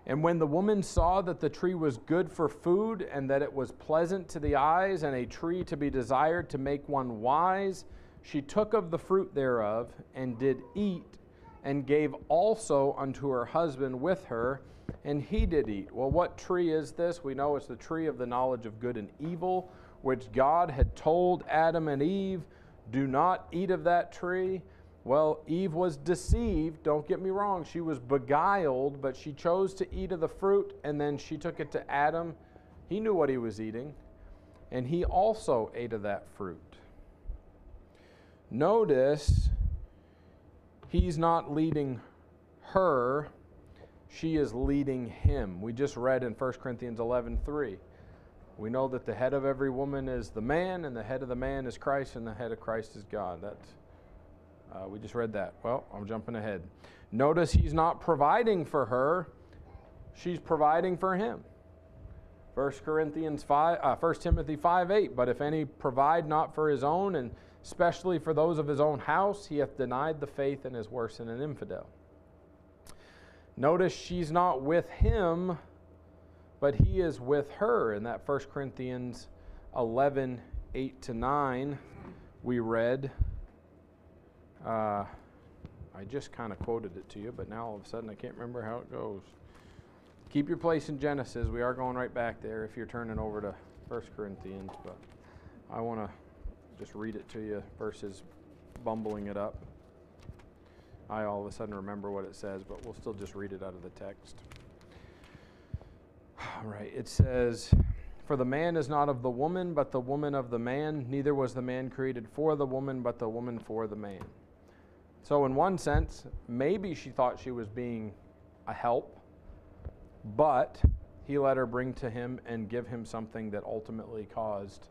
and when the woman saw that the tree was good for food, and that it was pleasant to the eyes, and a tree to be desired to make one wise, she took of the fruit thereof, and did eat, and gave also unto her husband with her, and he did eat. Well, what tree is this? We know it's the tree of the knowledge of good and evil, which God had told Adam and Eve, Do not eat of that tree. Well, Eve was deceived, don't get me wrong. She was beguiled, but she chose to eat of the fruit, and then she took it to Adam. He knew what he was eating, and he also ate of that fruit. Notice he's not leading her, she is leading him. We just read in 1 Corinthians 11 3. We know that the head of every woman is the man, and the head of the man is Christ, and the head of Christ is God. That's uh, we just read that. Well, I'm jumping ahead. Notice he's not providing for her, she's providing for him. 1 Corinthians 5, uh, 1 Timothy 5 8. But if any provide not for his own, and especially for those of his own house, he hath denied the faith and is worse than an infidel. Notice she's not with him, but he is with her. In that 1 Corinthians 11 8 to 9, we read. Uh, I just kind of quoted it to you, but now all of a sudden I can't remember how it goes. Keep your place in Genesis. We are going right back there if you're turning over to 1 Corinthians, but I want to just read it to you versus bumbling it up. I all of a sudden remember what it says, but we'll still just read it out of the text. All right, it says, For the man is not of the woman, but the woman of the man. Neither was the man created for the woman, but the woman for the man. So, in one sense, maybe she thought she was being a help, but he let her bring to him and give him something that ultimately caused.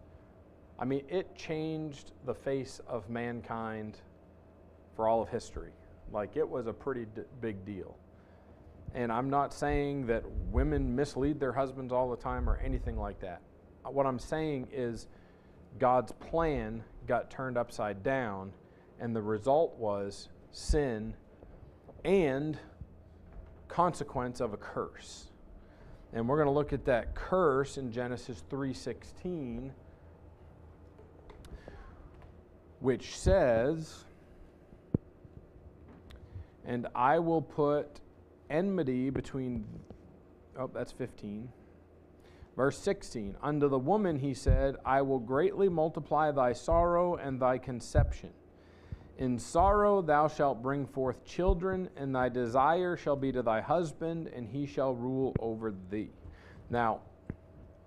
I mean, it changed the face of mankind for all of history. Like, it was a pretty d- big deal. And I'm not saying that women mislead their husbands all the time or anything like that. Uh, what I'm saying is God's plan got turned upside down and the result was sin and consequence of a curse. And we're going to look at that curse in Genesis 3:16 which says and I will put enmity between oh that's 15 Verse 16 Unto the woman he said, I will greatly multiply thy sorrow and thy conception. In sorrow thou shalt bring forth children, and thy desire shall be to thy husband, and he shall rule over thee. Now,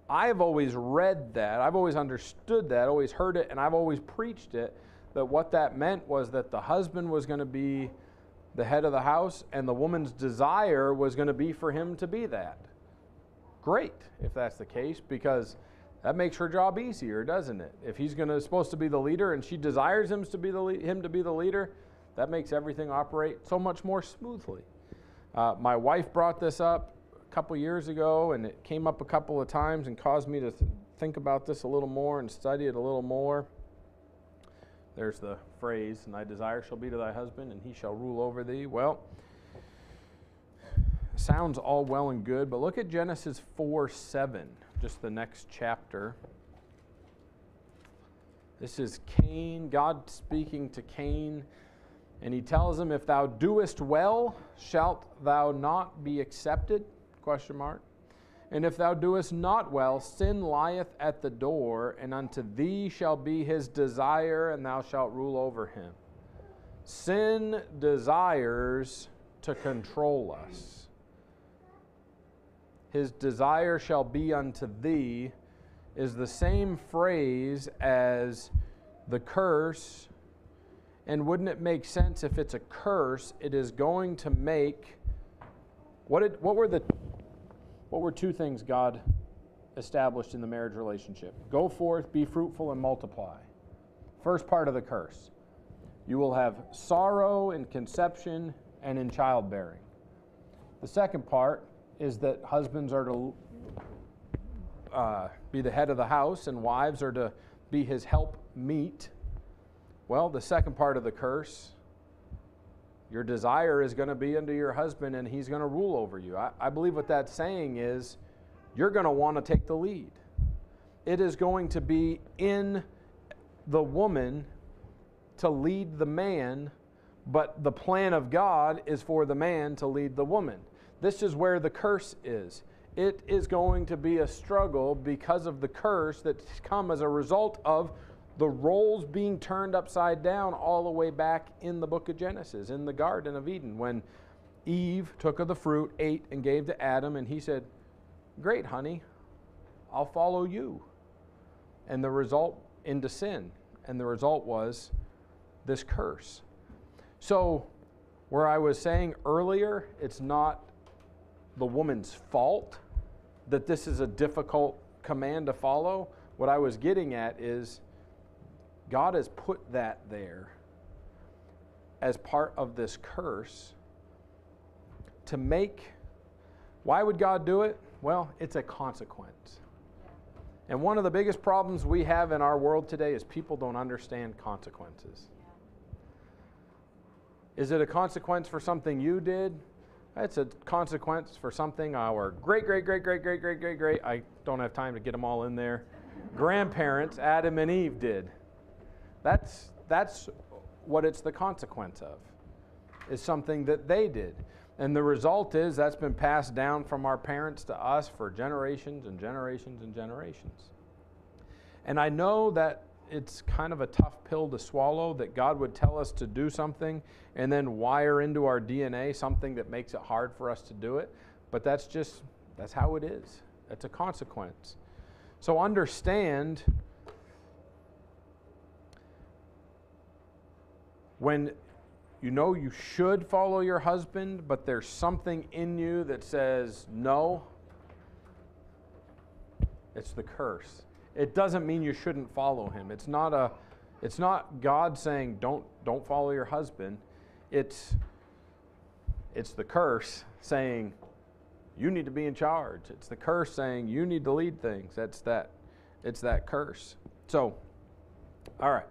I've always read that, I've always understood that, always heard it, and I've always preached it. That what that meant was that the husband was going to be the head of the house, and the woman's desire was going to be for him to be that. Great, if that's the case, because that makes her job easier, doesn't it? If he's going to supposed to be the leader and she desires him to be the him to be the leader, that makes everything operate so much more smoothly. Uh, my wife brought this up couple years ago, and it came up a couple of times and caused me to th- think about this a little more and study it a little more. There's the phrase, "And thy desire shall be to thy husband, and he shall rule over thee." Well, sounds all well and good, but look at Genesis 4 7 just the next chapter. This is Cain, God speaking to Cain, and he tells him, If thou doest well, shalt thou not be accepted? Question mark. And if thou doest not well, sin lieth at the door, and unto thee shall be his desire, and thou shalt rule over him. Sin desires to control us. His desire shall be unto thee is the same phrase as the curse. And wouldn't it make sense if it's a curse, it is going to make what did what were the what were two things God established in the marriage relationship? Go forth, be fruitful, and multiply. First part of the curse. You will have sorrow in conception and in childbearing. The second part is that husbands are to uh, be the head of the house and wives are to be his help meet. Well, the second part of the curse your desire is going to be unto your husband and he's going to rule over you. I, I believe what that's saying is you're going to want to take the lead. It is going to be in the woman to lead the man, but the plan of God is for the man to lead the woman. This is where the curse is. It is going to be a struggle because of the curse that's come as a result of the roles being turned upside down all the way back in the book of Genesis, in the Garden of Eden, when Eve took of the fruit, ate, and gave to Adam, and he said, Great, honey, I'll follow you. And the result into sin. And the result was this curse. So, where I was saying earlier, it's not the woman's fault that this is a difficult command to follow. What I was getting at is God has put that there as part of this curse to make. Why would God do it? Well, it's a consequence. And one of the biggest problems we have in our world today is people don't understand consequences. Is it a consequence for something you did? It's a consequence for something our great, great, great, great, great, great, great, great, I don't have time to get them all in there, grandparents, Adam and Eve, did. That's, that's what it's the consequence of, is something that they did. And the result is that's been passed down from our parents to us for generations and generations and generations. And I know that it's kind of a tough pill to swallow that God would tell us to do something and then wire into our DNA something that makes it hard for us to do it. But that's just, that's how it is. It's a consequence. So understand when you know you should follow your husband, but there's something in you that says no, it's the curse. It doesn't mean you shouldn't follow him. It's not a it's not God saying don't don't follow your husband. It's it's the curse saying you need to be in charge. It's the curse saying you need to lead things. That's that it's that curse. So all right.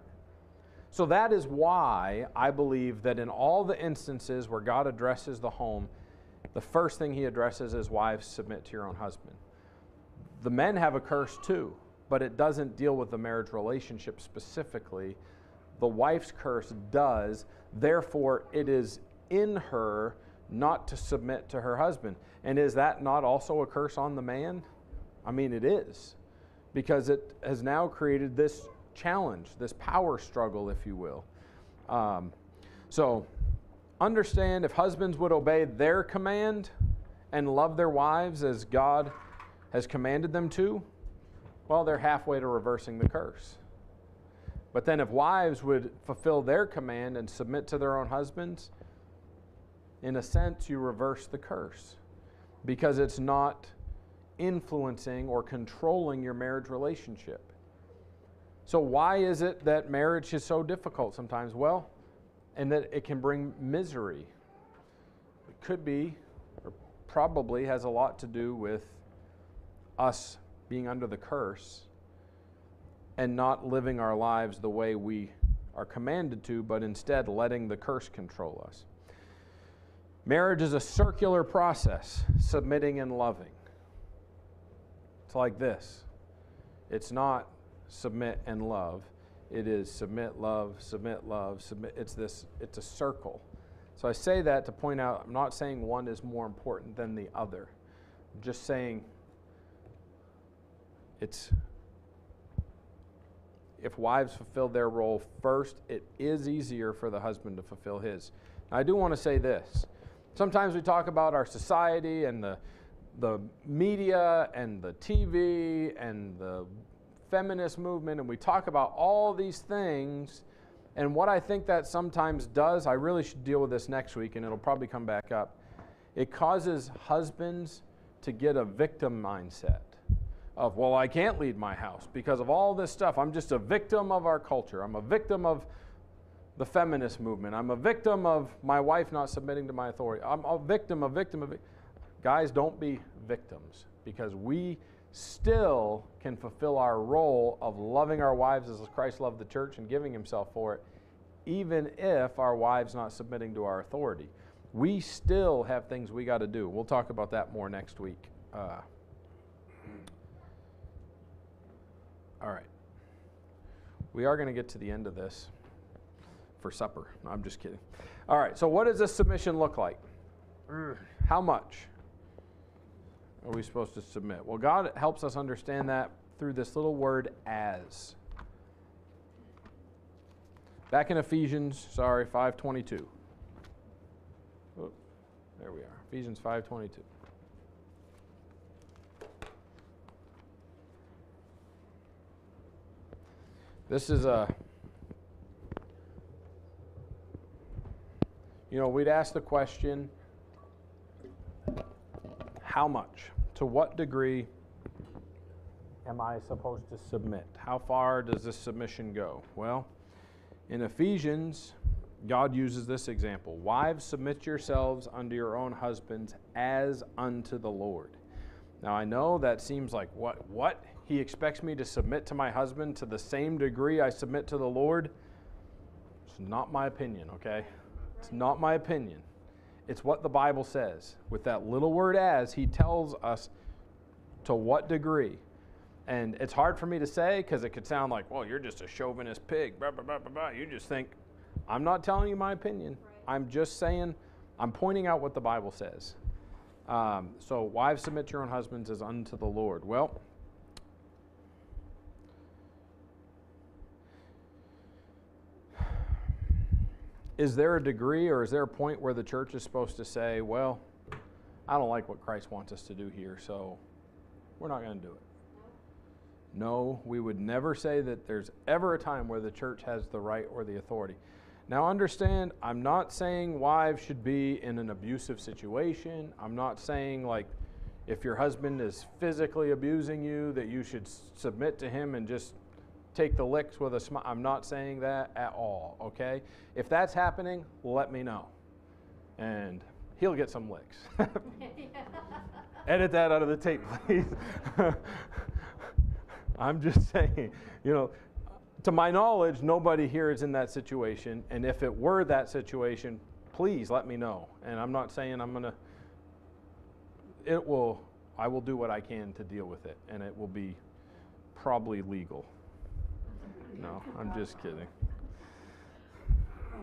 So that is why I believe that in all the instances where God addresses the home, the first thing he addresses is wives submit to your own husband. The men have a curse too, but it doesn't deal with the marriage relationship specifically. The wife's curse does, therefore, it is in her not to submit to her husband. And is that not also a curse on the man? I mean, it is, because it has now created this challenge, this power struggle, if you will. Um, so, understand if husbands would obey their command and love their wives as God has commanded them to, well, they're halfway to reversing the curse. But then if wives would fulfill their command and submit to their own husbands, in a sense, you reverse the curse because it's not influencing or controlling your marriage relationship. So, why is it that marriage is so difficult sometimes? Well, and that it can bring misery. It could be, or probably has a lot to do with us being under the curse and not living our lives the way we are commanded to, but instead letting the curse control us. Marriage is a circular process, submitting and loving. It's like this it's not submit and love. It is submit, love, submit, love, submit. It's this, it's a circle. So I say that to point out, I'm not saying one is more important than the other. I'm just saying it's if wives fulfill their role first, it is easier for the husband to fulfill his. Now, I do want to say this. Sometimes we talk about our society and the, the media and the TV and the feminist movement, and we talk about all these things. And what I think that sometimes does, I really should deal with this next week, and it'll probably come back up. It causes husbands to get a victim mindset of, well, I can't lead my house because of all this stuff. I'm just a victim of our culture. I'm a victim of the feminist movement. I'm a victim of my wife not submitting to my authority. I'm a victim, a victim of. Guys, don't be victims because we still can fulfill our role of loving our wives as Christ loved the church and giving himself for it, even if our wives not submitting to our authority. We still have things we got to do. We'll talk about that more next week. Uh, all right. We are going to get to the end of this for supper. No, I'm just kidding. All right, so what does this submission look like? How much are we supposed to submit? Well, God helps us understand that through this little word as. Back in Ephesians, sorry, 522. Oh, there we are. Ephesians 522. This is a you know, we'd ask the question how much? To what degree am I supposed to submit? How far does this submission go? Well, in Ephesians, God uses this example Wives, submit yourselves unto your own husbands as unto the Lord. Now, I know that seems like what? What? He expects me to submit to my husband to the same degree I submit to the Lord? It's not my opinion, okay? It's not my opinion. It's what the Bible says. With that little word as, he tells us to what degree. And it's hard for me to say because it could sound like, well, you're just a chauvinist pig. Blah, blah, blah, you just think, I'm not telling you my opinion. Right. I'm just saying, I'm pointing out what the Bible says. Um, so, wives, submit your own husbands as unto the Lord. Well, is there a degree or is there a point where the church is supposed to say, well, I don't like what Christ wants us to do here, so we're not going to do it? No, we would never say that there's ever a time where the church has the right or the authority. Now, understand, I'm not saying wives should be in an abusive situation. I'm not saying, like, if your husband is physically abusing you, that you should submit to him and just take the licks with a smile. I'm not saying that at all, okay? If that's happening, let me know. And he'll get some licks. Edit that out of the tape, please. I'm just saying, you know, to my knowledge, nobody here is in that situation. And if it were that situation, please let me know. And I'm not saying I'm going to, it will, I will do what I can to deal with it. And it will be probably legal. No, I'm just kidding.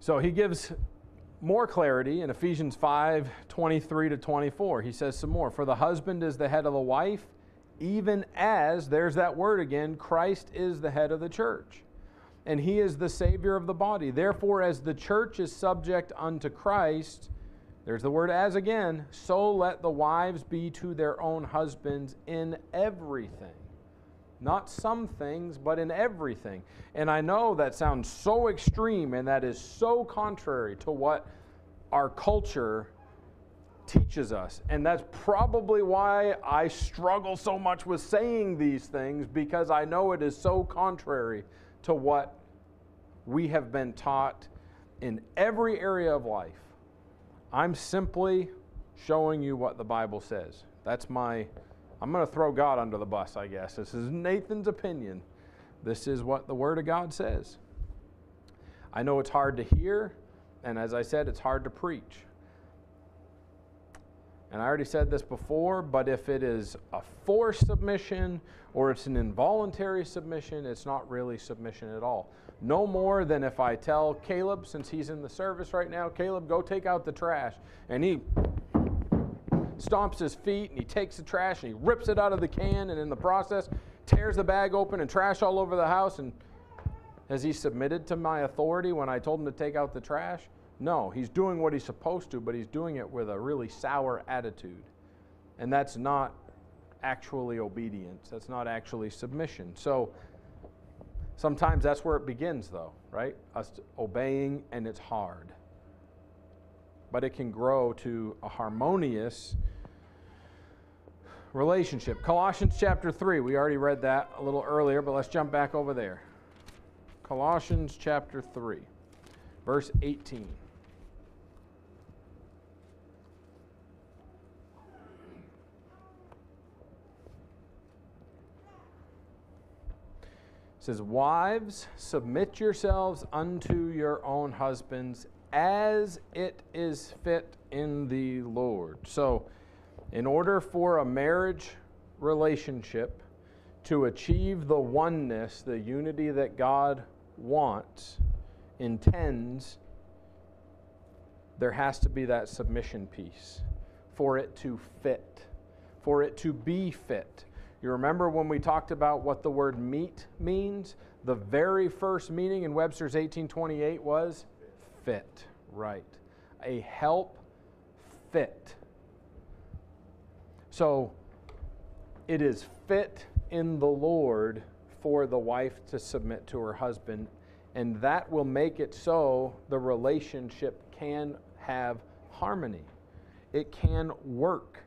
so he gives more clarity in Ephesians 5 23 to 24. He says some more. For the husband is the head of the wife, even as, there's that word again, Christ is the head of the church, and he is the Savior of the body. Therefore, as the church is subject unto Christ, there's the word as again. So let the wives be to their own husbands in everything. Not some things, but in everything. And I know that sounds so extreme and that is so contrary to what our culture teaches us. And that's probably why I struggle so much with saying these things because I know it is so contrary to what we have been taught in every area of life. I'm simply showing you what the Bible says. That's my, I'm going to throw God under the bus, I guess. This is Nathan's opinion. This is what the Word of God says. I know it's hard to hear, and as I said, it's hard to preach. And I already said this before, but if it is a forced submission or it's an involuntary submission, it's not really submission at all. No more than if I tell Caleb, since he's in the service right now, Caleb, go take out the trash. And he stomps his feet and he takes the trash and he rips it out of the can and in the process tears the bag open and trash all over the house and has he submitted to my authority when I told him to take out the trash? No, he's doing what he's supposed to, but he's doing it with a really sour attitude. And that's not actually obedience. That's not actually submission. So sometimes that's where it begins, though, right? Us obeying, and it's hard. But it can grow to a harmonious relationship. Colossians chapter 3, we already read that a little earlier, but let's jump back over there. Colossians chapter 3, verse 18. Says, Wives, submit yourselves unto your own husbands as it is fit in the Lord. So, in order for a marriage relationship to achieve the oneness, the unity that God wants, intends, there has to be that submission piece for it to fit, for it to be fit. You remember when we talked about what the word meet means? The very first meaning in Webster's 1828 was fit, right. A help fit. So it is fit in the Lord for the wife to submit to her husband, and that will make it so the relationship can have harmony. It can work.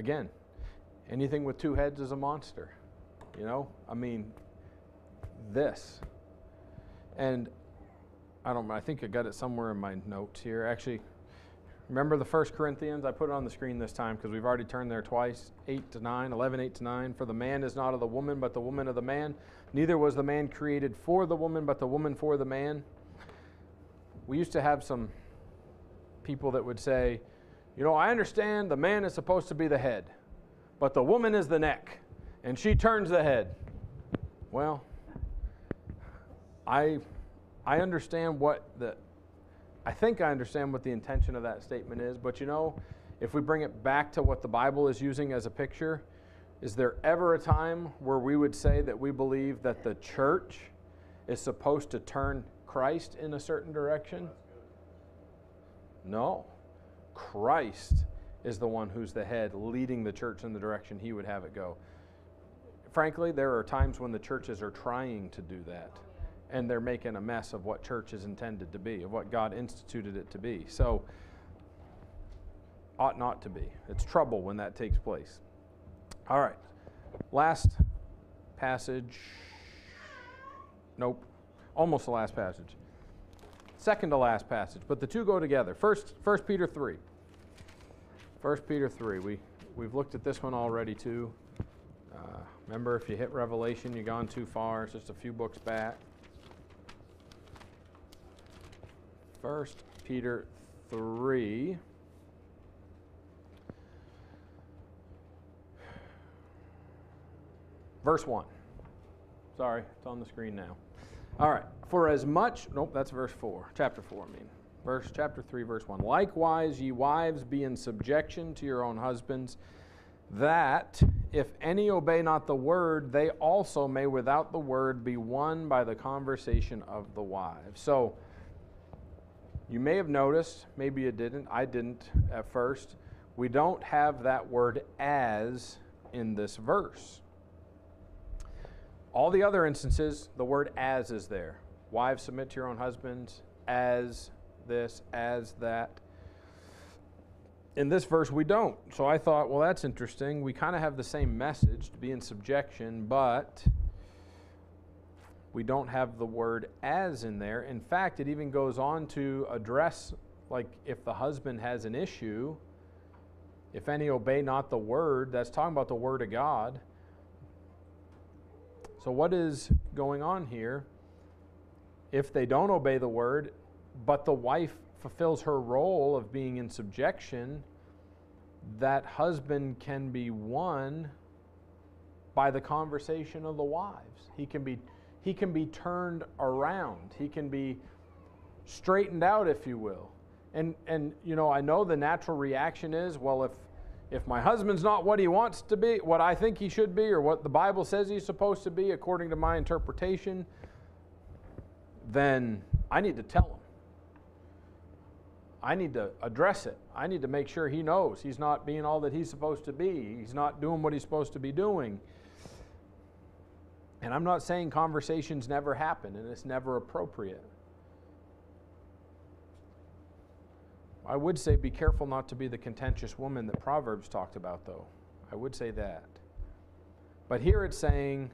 Again, anything with two heads is a monster. You know? I mean, this. And I don't I think I got it somewhere in my notes here. Actually, remember the first Corinthians? I put it on the screen this time because we've already turned there twice. 8 to 9, 11, 8 to 9. For the man is not of the woman, but the woman of the man. Neither was the man created for the woman, but the woman for the man. We used to have some people that would say, you know, I understand the man is supposed to be the head, but the woman is the neck, and she turns the head. Well, I, I understand what the, I think I understand what the intention of that statement is, but you know, if we bring it back to what the Bible is using as a picture, is there ever a time where we would say that we believe that the church is supposed to turn Christ in a certain direction? No. Christ is the one who's the head, leading the church in the direction he would have it go. Frankly, there are times when the churches are trying to do that, and they're making a mess of what church is intended to be, of what God instituted it to be. So, ought not to be. It's trouble when that takes place. All right. Last passage. Nope. Almost the last passage. Second to last passage, but the two go together. First, First Peter 3. 1 Peter 3. We, we've looked at this one already too. Uh, remember, if you hit Revelation, you've gone too far. It's just a few books back. 1 Peter 3. Verse 1. Sorry, it's on the screen now. All right. For as much, nope, that's verse 4, chapter 4, I mean. Verse chapter 3 verse 1 likewise ye wives be in subjection to your own husbands that if any obey not the word they also may without the word be won by the conversation of the wives. So you may have noticed maybe you didn't i didn't at first. We don't have that word as in this verse all the other instances the word as is there wives submit to your own husbands as this as that. In this verse, we don't. So I thought, well, that's interesting. We kind of have the same message to be in subjection, but we don't have the word as in there. In fact, it even goes on to address, like, if the husband has an issue, if any obey not the word, that's talking about the word of God. So, what is going on here? If they don't obey the word, but the wife fulfills her role of being in subjection, that husband can be won by the conversation of the wives. He can be he can be turned around. He can be straightened out, if you will. And and you know, I know the natural reaction is, well, if if my husband's not what he wants to be, what I think he should be, or what the Bible says he's supposed to be according to my interpretation, then I need to tell him. I need to address it. I need to make sure he knows he's not being all that he's supposed to be. He's not doing what he's supposed to be doing. And I'm not saying conversations never happen and it's never appropriate. I would say be careful not to be the contentious woman that Proverbs talked about, though. I would say that. But here it's saying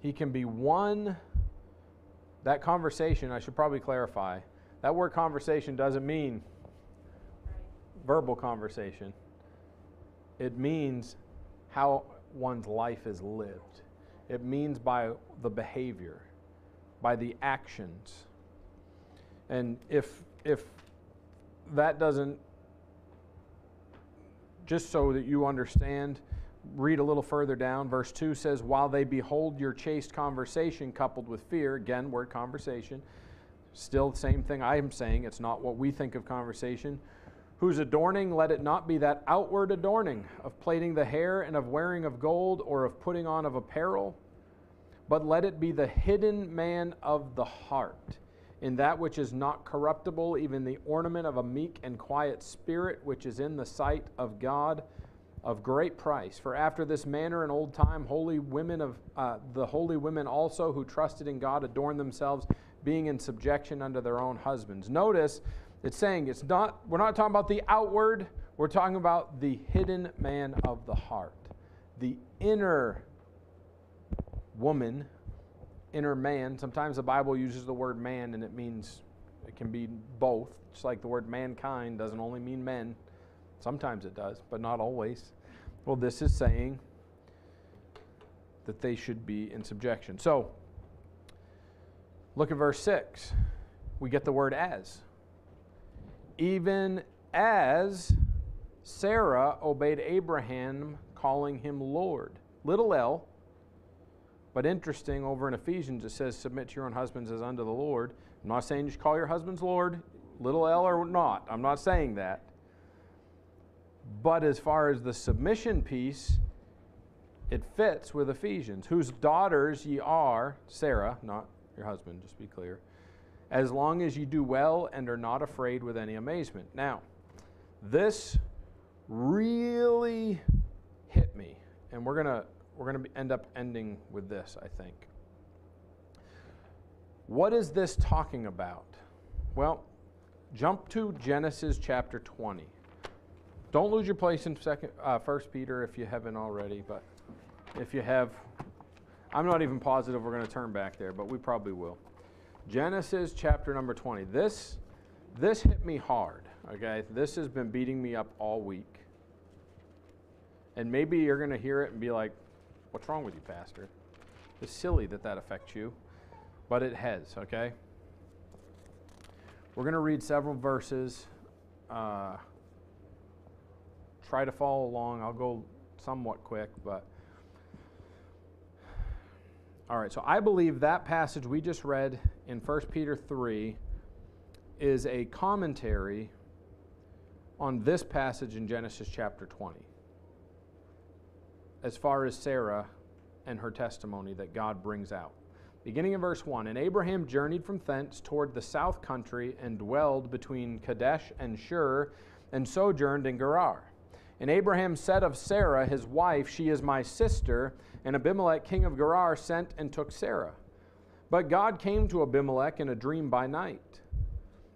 he can be won. That conversation, I should probably clarify. That word conversation doesn't mean verbal conversation, it means how one's life is lived. It means by the behavior, by the actions. And if, if that doesn't, just so that you understand, read a little further down. Verse 2 says, While they behold your chaste conversation coupled with fear, again, word conversation, still the same thing I am saying, it's not what we think of conversation. Whose adorning, let it not be that outward adorning of plaiting the hair and of wearing of gold or of putting on of apparel, but let it be the hidden man of the heart in that which is not corruptible, even the ornament of a meek and quiet spirit, which is in the sight of God of great price. For after this manner in old time, holy women of uh, the holy women also who trusted in God adorned themselves, being in subjection unto their own husbands. Notice it's saying it's not. We're not talking about the outward. We're talking about the hidden man of the heart, the inner woman inner man. Sometimes the Bible uses the word man and it means it can be both. Just like the word mankind doesn't only mean men. Sometimes it does, but not always. Well, this is saying that they should be in subjection. So, look at verse 6. We get the word as. Even as Sarah obeyed Abraham, calling him Lord. Little l, but interesting, over in Ephesians, it says, Submit to your own husbands as unto the Lord. I'm not saying you should call your husbands Lord, little l or not. I'm not saying that. But as far as the submission piece, it fits with Ephesians, whose daughters ye are, Sarah, not your husband, just be clear, as long as you do well and are not afraid with any amazement. Now, this really hit me, and we're going to we're going to end up ending with this, I think. What is this talking about? Well, jump to Genesis chapter 20. Don't lose your place in second, uh, First Peter if you haven't already, but if you have, I'm not even positive we're going to turn back there, but we probably will. Genesis chapter number 20. This, this hit me hard. Okay, this has been beating me up all week, and maybe you're going to hear it and be like, What's wrong with you, Pastor? It's silly that that affects you, but it has, okay? We're going to read several verses. Uh, try to follow along. I'll go somewhat quick, but. All right, so I believe that passage we just read in 1 Peter 3 is a commentary on this passage in Genesis chapter 20 as far as Sarah and her testimony that God brings out. Beginning in verse 1 And Abraham journeyed from thence toward the south country and dwelled between Kadesh and Shur and sojourned in Gerar. And Abraham said of Sarah, his wife, She is my sister. And Abimelech, king of Gerar, sent and took Sarah. But God came to Abimelech in a dream by night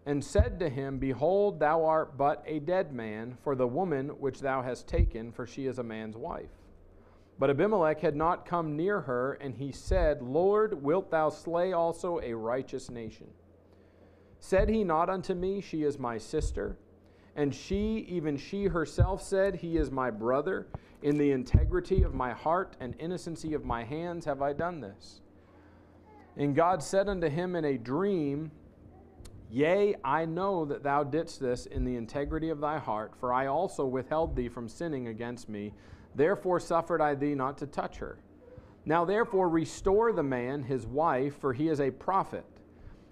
and said to him, Behold, thou art but a dead man for the woman which thou hast taken, for she is a man's wife. But Abimelech had not come near her, and he said, Lord, wilt thou slay also a righteous nation? Said he not unto me, She is my sister? And she, even she herself, said, He is my brother. In the integrity of my heart and innocency of my hands have I done this. And God said unto him in a dream, Yea, I know that thou didst this in the integrity of thy heart, for I also withheld thee from sinning against me Therefore suffered I thee not to touch her. Now therefore restore the man his wife, for he is a prophet.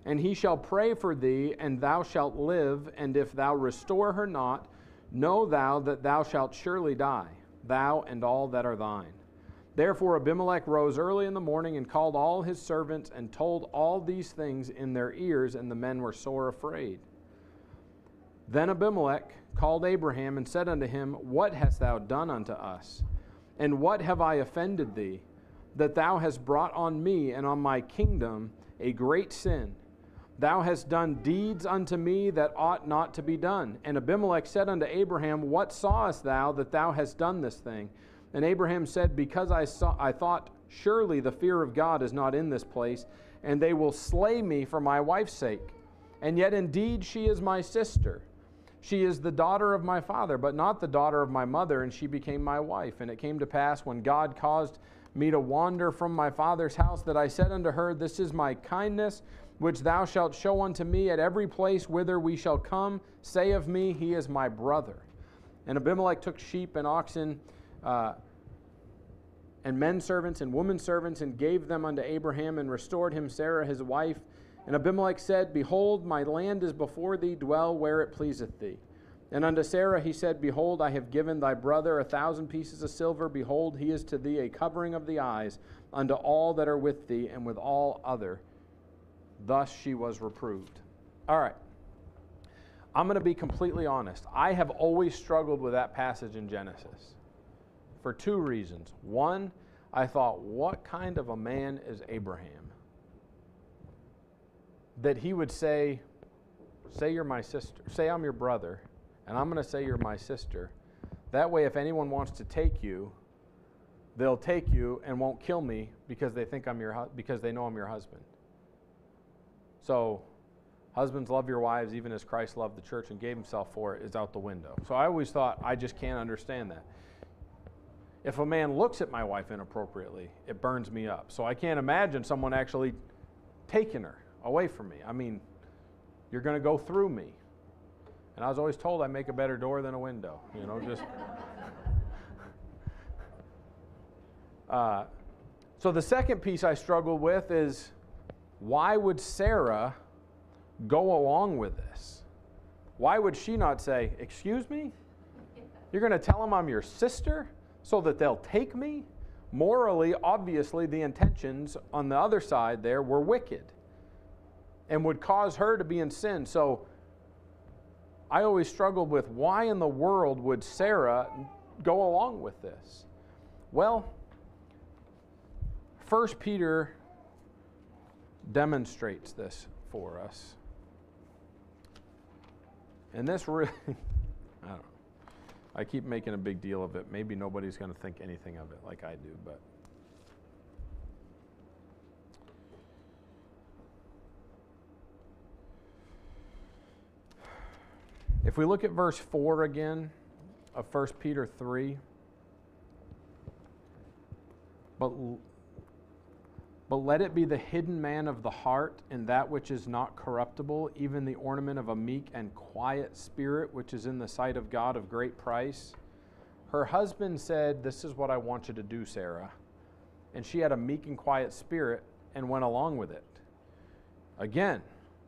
And he shall pray for thee, and thou shalt live. And if thou restore her not, know thou that thou shalt surely die, thou and all that are thine. Therefore Abimelech rose early in the morning and called all his servants and told all these things in their ears, and the men were sore afraid. Then Abimelech called Abraham and said unto him, What hast thou done unto us? And what have I offended thee, that thou hast brought on me and on my kingdom a great sin? Thou hast done deeds unto me that ought not to be done. And Abimelech said unto Abraham, What sawest thou that thou hast done this thing? And Abraham said, Because I, saw, I thought, surely the fear of God is not in this place, and they will slay me for my wife's sake. And yet indeed she is my sister. She is the daughter of my father, but not the daughter of my mother, and she became my wife. And it came to pass when God caused me to wander from my father's house that I said unto her, This is my kindness, which thou shalt show unto me at every place whither we shall come. Say of me, He is my brother. And Abimelech took sheep and oxen uh, and men servants and women servants and gave them unto Abraham and restored him Sarah his wife. And Abimelech said, Behold, my land is before thee, dwell where it pleaseth thee. And unto Sarah he said, Behold, I have given thy brother a thousand pieces of silver. Behold, he is to thee a covering of the eyes unto all that are with thee and with all other. Thus she was reproved. All right. I'm going to be completely honest. I have always struggled with that passage in Genesis for two reasons. One, I thought, what kind of a man is Abraham? That he would say, Say you're my sister, say I'm your brother, and I'm going to say you're my sister. That way, if anyone wants to take you, they'll take you and won't kill me because they think I'm your because they know I'm your husband. So, husbands love your wives even as Christ loved the church and gave himself for it is out the window. So I always thought I just can't understand that. If a man looks at my wife inappropriately, it burns me up. So I can't imagine someone actually taking her away from me. I mean, you're going to go through me. And I was always told I make a better door than a window. You know, just. uh, so the second piece I struggled with is why would Sarah go along with this? Why would she not say, Excuse me? You're going to tell him I'm your sister? so that they'll take me. Morally, obviously, the intentions on the other side there were wicked and would cause her to be in sin. So I always struggled with why in the world would Sarah go along with this? Well, First Peter demonstrates this for us. And this really, I don't know. I keep making a big deal of it. Maybe nobody's going to think anything of it like I do, but. If we look at verse 4 again of 1 Peter 3, but but let it be the hidden man of the heart, and that which is not corruptible, even the ornament of a meek and quiet spirit, which is in the sight of God of great price. Her husband said, This is what I want you to do, Sarah. And she had a meek and quiet spirit and went along with it. Again,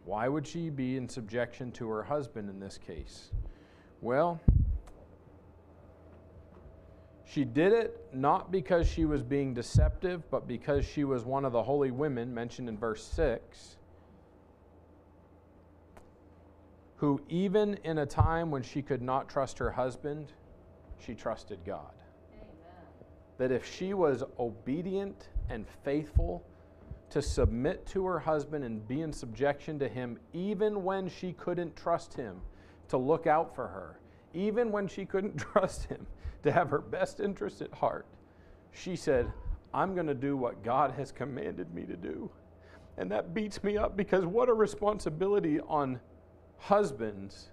why would she be in subjection to her husband in this case? Well, she did it not because she was being deceptive, but because she was one of the holy women mentioned in verse 6, who, even in a time when she could not trust her husband, she trusted God. Amen. That if she was obedient and faithful to submit to her husband and be in subjection to him, even when she couldn't trust him to look out for her, even when she couldn't trust him to have her best interest at heart, she said, I'm going to do what God has commanded me to do. And that beats me up because what a responsibility on husbands.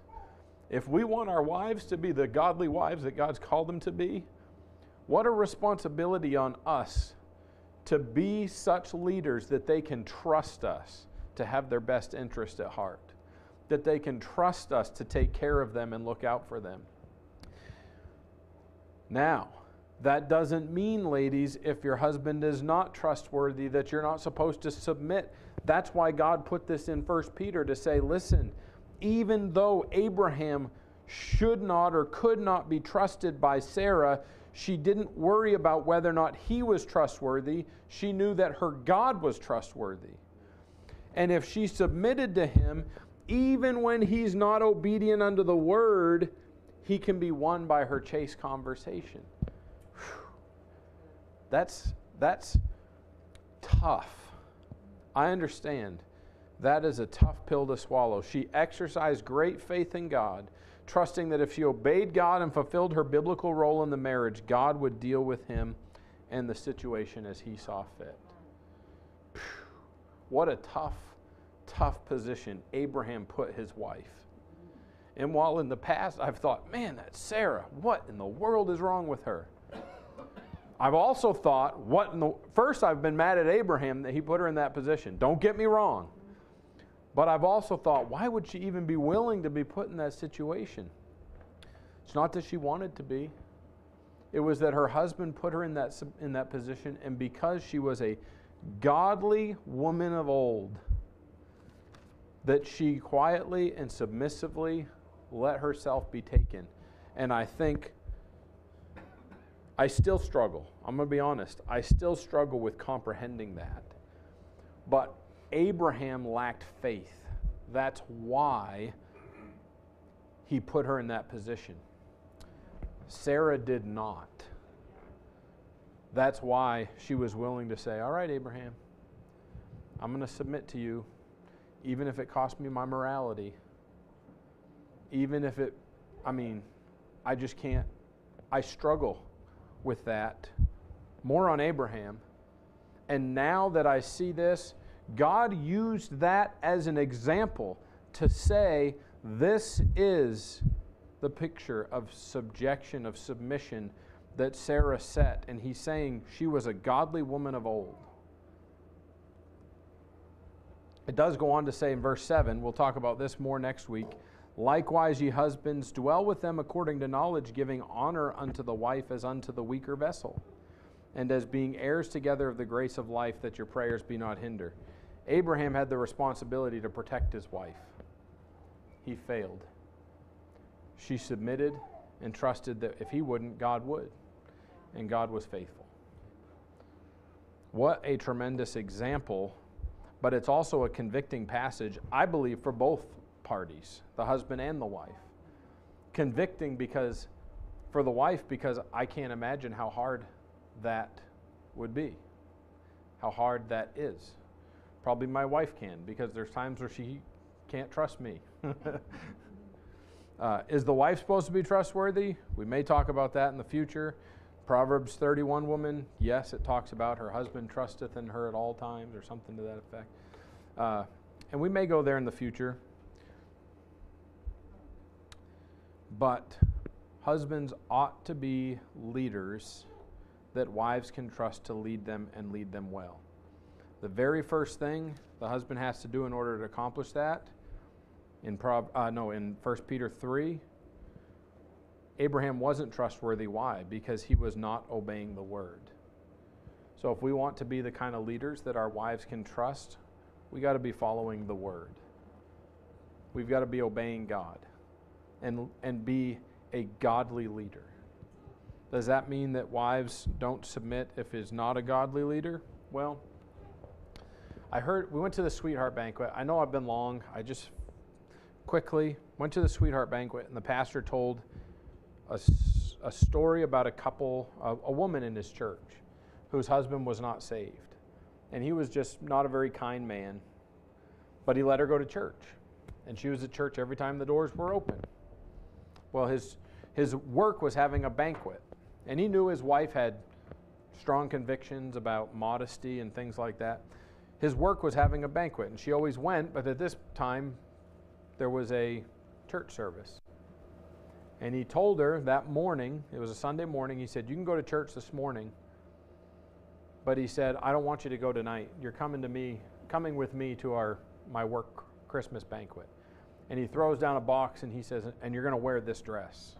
If we want our wives to be the godly wives that God's called them to be, what a responsibility on us to be such leaders that they can trust us to have their best interest at heart, that they can trust us to take care of them and look out for them. Now, that doesn't mean, ladies, if your husband is not trustworthy, that you're not supposed to submit. That's why God put this in 1 Peter to say, listen, even though Abraham should not or could not be trusted by Sarah, she didn't worry about whether or not he was trustworthy. She knew that her God was trustworthy. And if she submitted to him, even when he's not obedient unto the word, he can be won by her chaste conversation. That's, that's tough. I understand. That is a tough pill to swallow. She exercised great faith in God, trusting that if she obeyed God and fulfilled her biblical role in the marriage, God would deal with him and the situation as he saw fit. What a tough, tough position Abraham put his wife. And while in the past I've thought, man, that's Sarah. What in the world is wrong with her? I've also thought, what in the first I've been mad at Abraham that he put her in that position. Don't get me wrong. But I've also thought, why would she even be willing to be put in that situation? It's not that she wanted to be. It was that her husband put her in that, in that position, and because she was a godly woman of old, that she quietly and submissively let herself be taken. And I think I still struggle. I'm going to be honest. I still struggle with comprehending that. But Abraham lacked faith. That's why he put her in that position. Sarah did not. That's why she was willing to say, All right, Abraham, I'm going to submit to you, even if it costs me my morality. Even if it, I mean, I just can't, I struggle with that, more on Abraham. And now that I see this, God used that as an example to say, this is the picture of subjection, of submission that Sarah set. And he's saying she was a godly woman of old. It does go on to say in verse 7, we'll talk about this more next week. Likewise, ye husbands, dwell with them according to knowledge, giving honor unto the wife as unto the weaker vessel, and as being heirs together of the grace of life, that your prayers be not hindered. Abraham had the responsibility to protect his wife. He failed. She submitted and trusted that if he wouldn't, God would. And God was faithful. What a tremendous example, but it's also a convicting passage, I believe, for both parties, the husband and the wife. Convicting because, for the wife, because I can't imagine how hard that would be, how hard that is. Probably my wife can, because there's times where she can't trust me. uh, is the wife supposed to be trustworthy? We may talk about that in the future. Proverbs 31 woman, yes, it talks about her husband trusteth in her at all times, or something to that effect. Uh, and we may go there in the future. But husbands ought to be leaders that wives can trust to lead them and lead them well. The very first thing the husband has to do in order to accomplish that, in Prob, uh, no, in 1 Peter 3, Abraham wasn't trustworthy. Why? Because he was not obeying the word. So if we want to be the kind of leaders that our wives can trust, we got to be following the word. We've got to be obeying God and, and be a godly leader. Does that mean that wives don't submit if is not a godly leader? Well, I heard we went to the sweetheart banquet. I know I've been long. I just quickly went to the sweetheart banquet, and the pastor told a, a story about a couple, a, a woman in his church whose husband was not saved. And he was just not a very kind man, but he let her go to church. And she was at church every time the doors were open. Well, his, his work was having a banquet, and he knew his wife had strong convictions about modesty and things like that. His work was having a banquet, and she always went, but at this time, there was a church service. And he told her that morning, it was a Sunday morning, he said, You can go to church this morning. But he said, I don't want you to go tonight. You're coming to me, coming with me to our my work Christmas banquet and he throws down a box and he says, And you're going to wear this dress.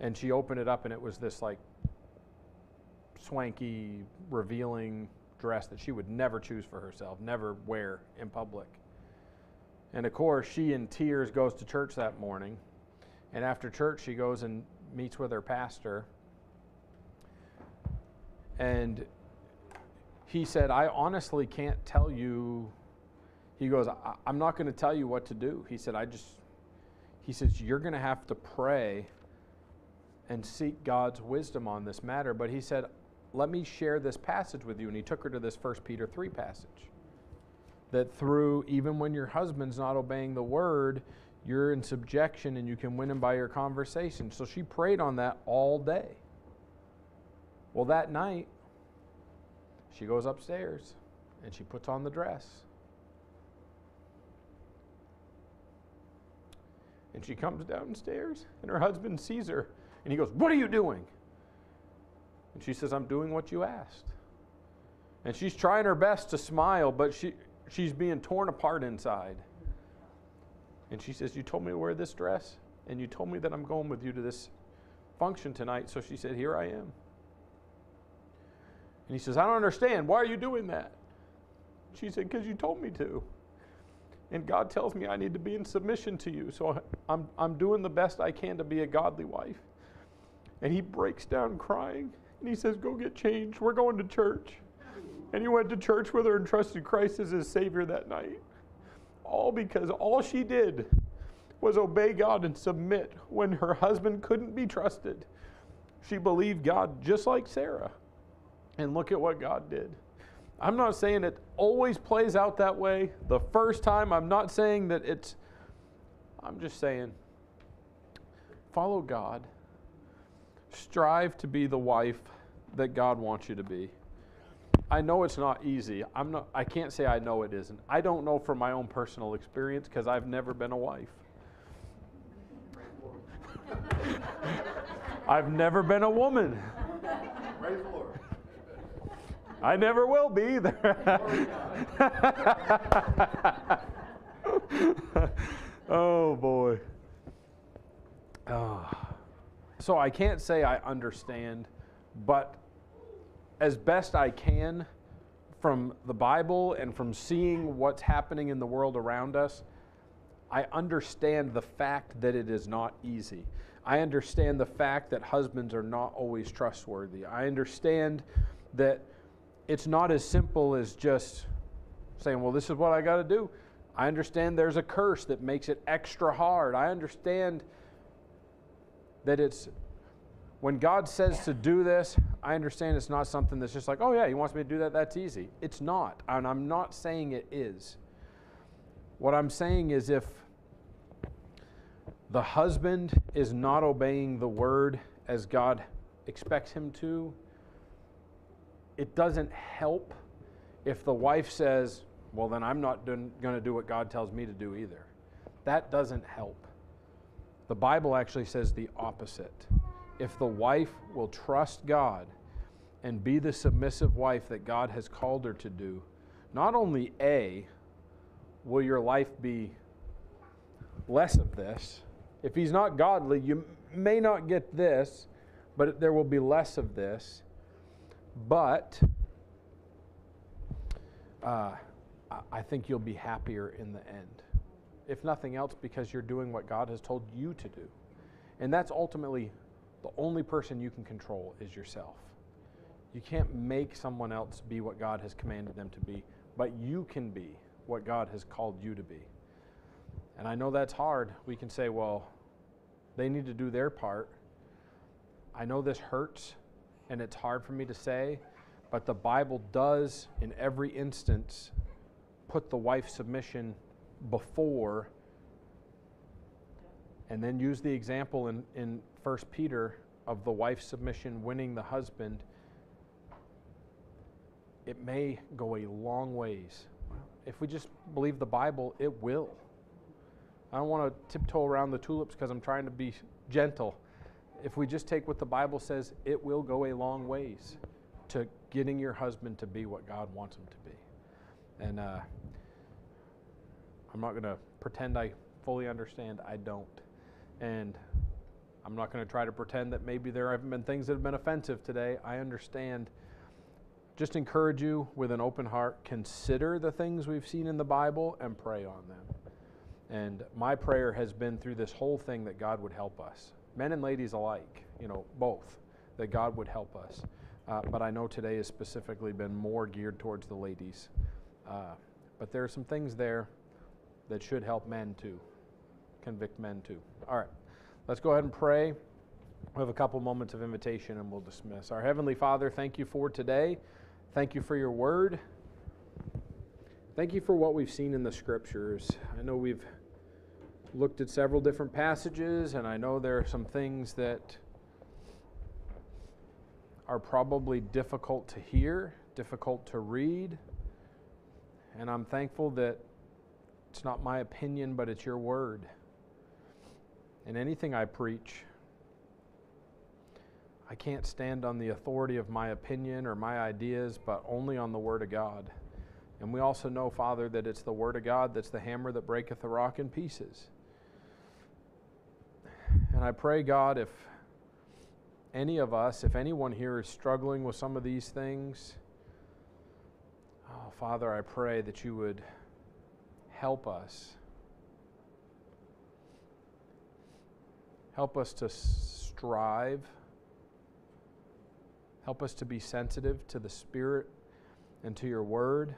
And she opened it up and it was this like swanky, revealing dress that she would never choose for herself, never wear in public. And of course, she in tears goes to church that morning. And after church, she goes and meets with her pastor. And he said, I honestly can't tell you. He goes, I, am not going to tell you what to do. He said, I just, he says, you're going to have to pray and seek God's wisdom on this matter. But he said, let me share this passage with you. And he took her to this 1 Peter 3 passage. That through, even when your husband's not obeying the word, you're in subjection and you can win him by your conversation. So she prayed on that all day. Well, that night, she goes upstairs and she puts on the dress. And she comes downstairs and her husband sees her and he goes, What are you doing? And she says, I'm doing what you asked. And she's trying her best to smile, but she, she's being torn apart inside. And she says, You told me to wear this dress, and you told me that I'm going with you to this function tonight. So she said, Here I am. And he says, I don't understand. Why are you doing that? She said, Because you told me to. And God tells me I need to be in submission to you. So I'm, I'm doing the best I can to be a godly wife. And he breaks down crying. And he says, Go get changed. We're going to church. And he went to church with her and trusted Christ as his Savior that night. All because all she did was obey God and submit when her husband couldn't be trusted. She believed God just like Sarah. And look at what God did. I'm not saying it always plays out that way the first time. I'm not saying that it's, I'm just saying follow God. Strive to be the wife that God wants you to be. I know it's not easy. I'm not I can't say I know it isn't. I don't know from my own personal experience because I've never been a wife. I've never been a woman. Praise the Lord. I never will be either. oh boy. Oh. So I can't say I understand, but as best I can from the Bible and from seeing what's happening in the world around us, I understand the fact that it is not easy. I understand the fact that husbands are not always trustworthy. I understand that it's not as simple as just saying, well, this is what I got to do. I understand there's a curse that makes it extra hard. I understand that it's when God says to do this, I understand it's not something that's just like, oh, yeah, He wants me to do that. That's easy. It's not. And I'm not saying it is. What I'm saying is if the husband is not obeying the word as God expects him to, it doesn't help if the wife says, Well, then I'm not going to do what God tells me to do either. That doesn't help. The Bible actually says the opposite. If the wife will trust God and be the submissive wife that God has called her to do, not only A, will your life be less of this. If he's not godly, you may not get this, but there will be less of this but uh, I think you'll be happier in the end. If nothing else, because you're doing what God has told you to do. And that's ultimately the only person you can control is yourself. You can't make someone else be what God has commanded them to be, but you can be what God has called you to be. And I know that's hard. We can say, well, they need to do their part. I know this hurts and it's hard for me to say, but the Bible does, in every instance, put the wife's submission before and then use the example in, in 1 Peter of the wife's submission winning the husband, it may go a long ways. If we just believe the Bible, it will. I don't want to tiptoe around the tulips because I'm trying to be gentle if we just take what the Bible says, it will go a long ways to getting your husband to be what God wants him to be. And uh, I'm not going to pretend I fully understand. I don't. And I'm not going to try to pretend that maybe there haven't been things that have been offensive today. I understand. just encourage you with an open heart consider the things we've seen in the Bible and pray on them. And my prayer has been through this whole thing that God would help us, men and ladies alike, you know, both, that God would help us. Uh, but I know today has specifically been more geared towards the ladies. Uh, but there are some things there that should help men too, convict men too. All right, let's go ahead and pray. We have a couple moments of invitation and we'll dismiss. Our Heavenly Father, thank you for today. Thank you for your word. Thank you for what we've seen in the scriptures. I know we've looked at several different passages, and I know there are some things that are probably difficult to hear, difficult to read. And I'm thankful that it's not my opinion, but it's your word. And anything I preach, I can't stand on the authority of my opinion or my ideas, but only on the word of God. And we also know, Father, that it's the word of God that's the hammer that breaketh the rock in pieces. And I pray, God, if any of us, if anyone here is struggling with some of these things, oh, Father, I pray that you would help us. Help us to strive. Help us to be sensitive to the Spirit and to your word.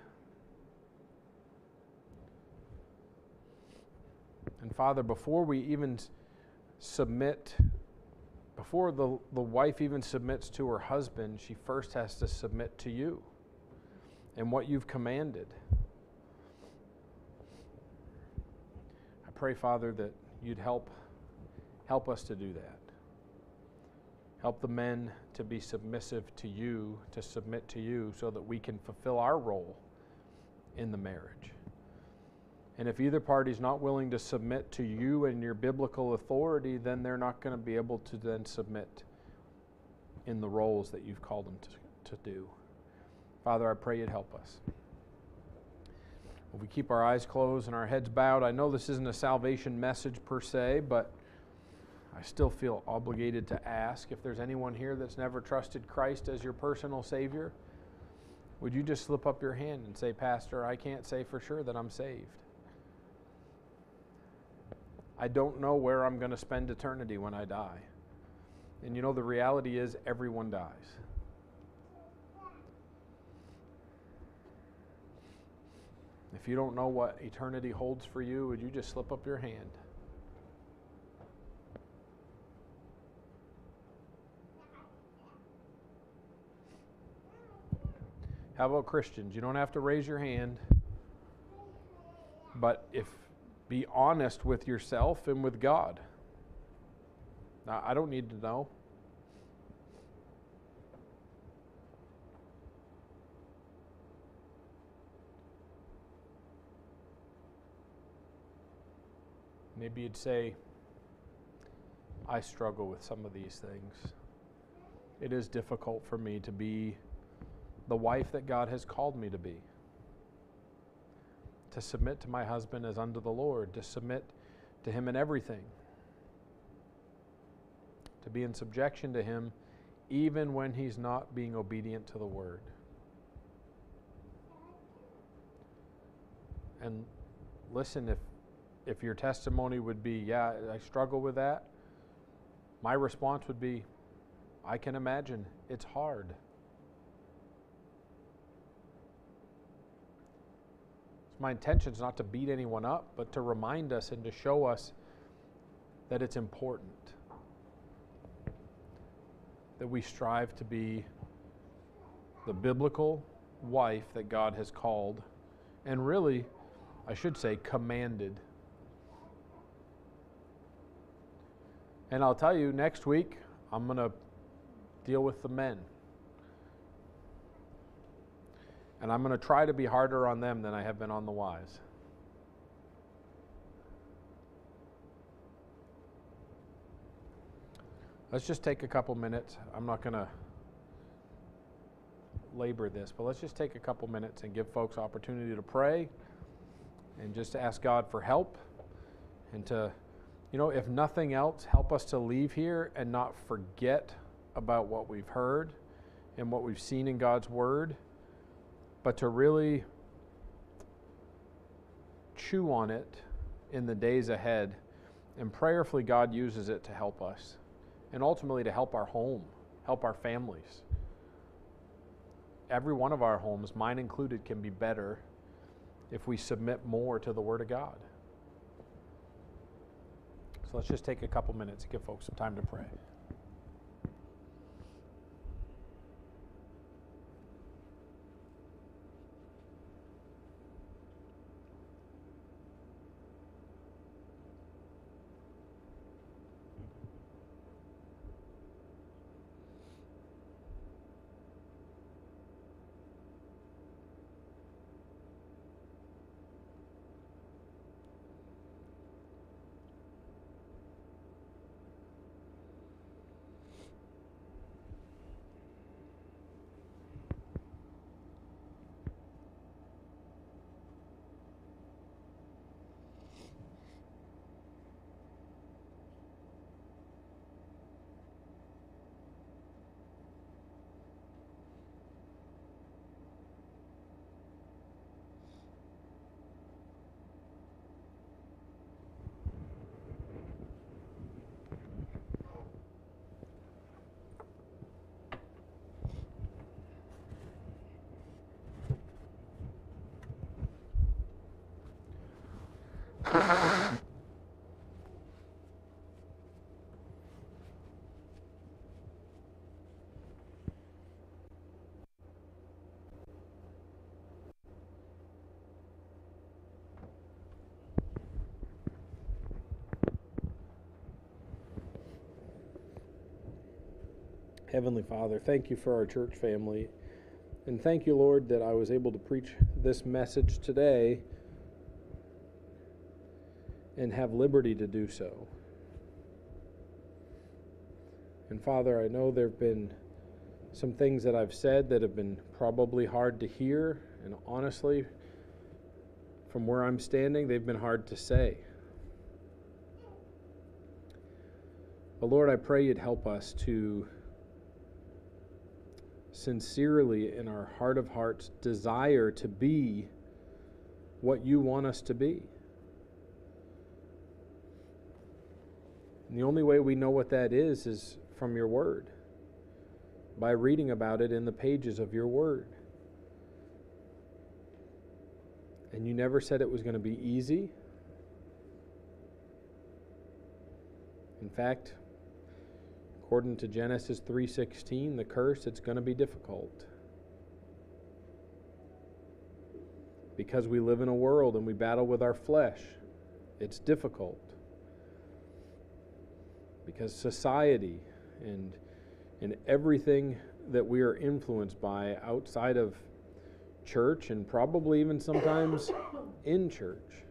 And Father, before we even submit before the, the wife even submits to her husband, she first has to submit to you and what you've commanded. I pray, Father, that you'd help help us to do that. Help the men to be submissive to you, to submit to you, so that we can fulfill our role in the marriage. And if either party is not willing to submit to you and your biblical authority, then they're not going to be able to then submit in the roles that you've called them to, to do. Father, I pray you'd help us. If we keep our eyes closed and our heads bowed, I know this isn't a salvation message per se, but I still feel obligated to ask if there's anyone here that's never trusted Christ as your personal Savior. Would you just slip up your hand and say, Pastor, I can't say for sure that I'm saved? I don't know where I'm going to spend eternity when I die. And you know, the reality is, everyone dies. If you don't know what eternity holds for you, would you just slip up your hand? How about Christians? You don't have to raise your hand. But if be honest with yourself and with God. Now, I don't need to know. Maybe you'd say, I struggle with some of these things. It is difficult for me to be the wife that God has called me to be to submit to my husband as unto the Lord, to submit to him in everything, to be in subjection to him even when he's not being obedient to the word. And listen, if if your testimony would be, yeah, I struggle with that, my response would be, I can imagine it's hard. My intention is not to beat anyone up, but to remind us and to show us that it's important. That we strive to be the biblical wife that God has called, and really, I should say, commanded. And I'll tell you, next week, I'm going to deal with the men. And I'm going to try to be harder on them than I have been on the wise. Let's just take a couple minutes. I'm not going to labor this, but let's just take a couple minutes and give folks opportunity to pray and just to ask God for help and to, you know, if nothing else, help us to leave here and not forget about what we've heard and what we've seen in God's Word but to really chew on it in the days ahead. And prayerfully, God uses it to help us and ultimately to help our home, help our families. Every one of our homes, mine included, can be better if we submit more to the Word of God. So let's just take a couple minutes to give folks some time to pray. Heavenly Father, thank you for our church family. And thank you, Lord, that I was able to preach this message today and have liberty to do so. And Father, I know there have been some things that I've said that have been probably hard to hear, and honestly, from where I'm standing, they've been hard to say. But Lord, I pray you'd help us to sincerely, in our heart of hearts, desire to be what you want us to be. And the only way we know what that is is from your word, by reading about it in the pages of your word. And you never said it was going to be easy. In fact, according to Genesis 3:16, the curse it's going to be difficult. Because we live in a world and we battle with our flesh, it's difficult because society and and everything that we are influenced by outside of church and probably even sometimes in church.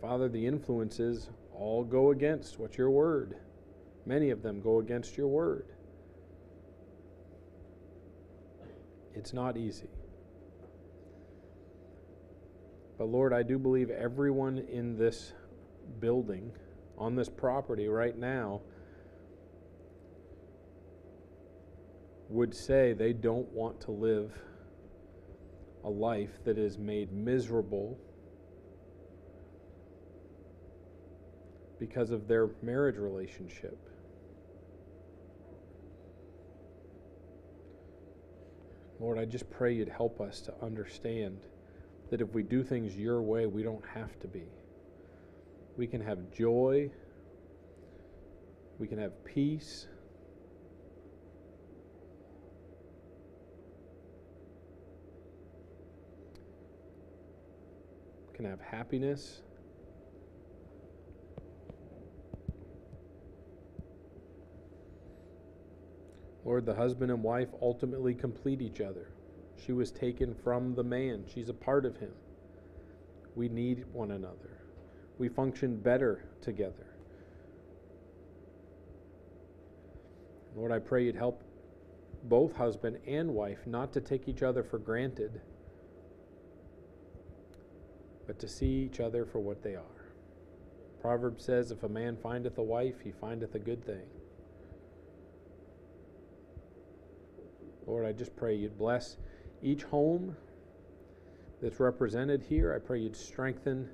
Father, the influences all go against what your word. Many of them go against your word. It's not easy. But Lord, I do believe everyone in this building on this property right now would say they don't want to live a life that is made miserable because of their marriage relationship. Lord, I just pray you'd help us to understand that if we do things your way, we don't have to be we can have joy, we can have peace. We can have happiness. Lord, the husband and wife ultimately complete each other. She was taken from the man, she's a part of him. We need one another we function better together. Lord, I pray you'd help both husband and wife not to take each other for granted, but to see each other for what they are. Proverbs says, If a man findeth a wife, he findeth a good thing. Lord, I just pray you'd bless each home that's represented here. I pray you'd strengthen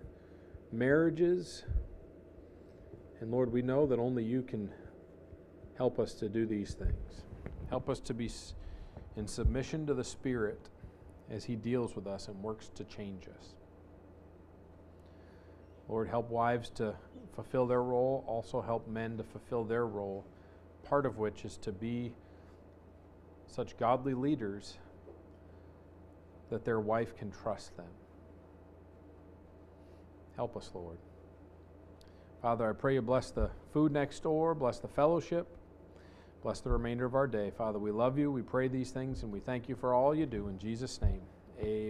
marriages. And Lord, we know that only you can help us to do these things. Help us to be in submission to the Spirit as He deals with us and works to change us. Lord, help wives to fulfill their role, also help men to fulfill their role, part of which is to be such godly leaders that their wife can trust them. Help us, Lord. Father, I pray you bless the food next door, bless the fellowship, bless the remainder of our day. Father, we love you. We pray these things and we thank you for all you do. In Jesus' name, amen.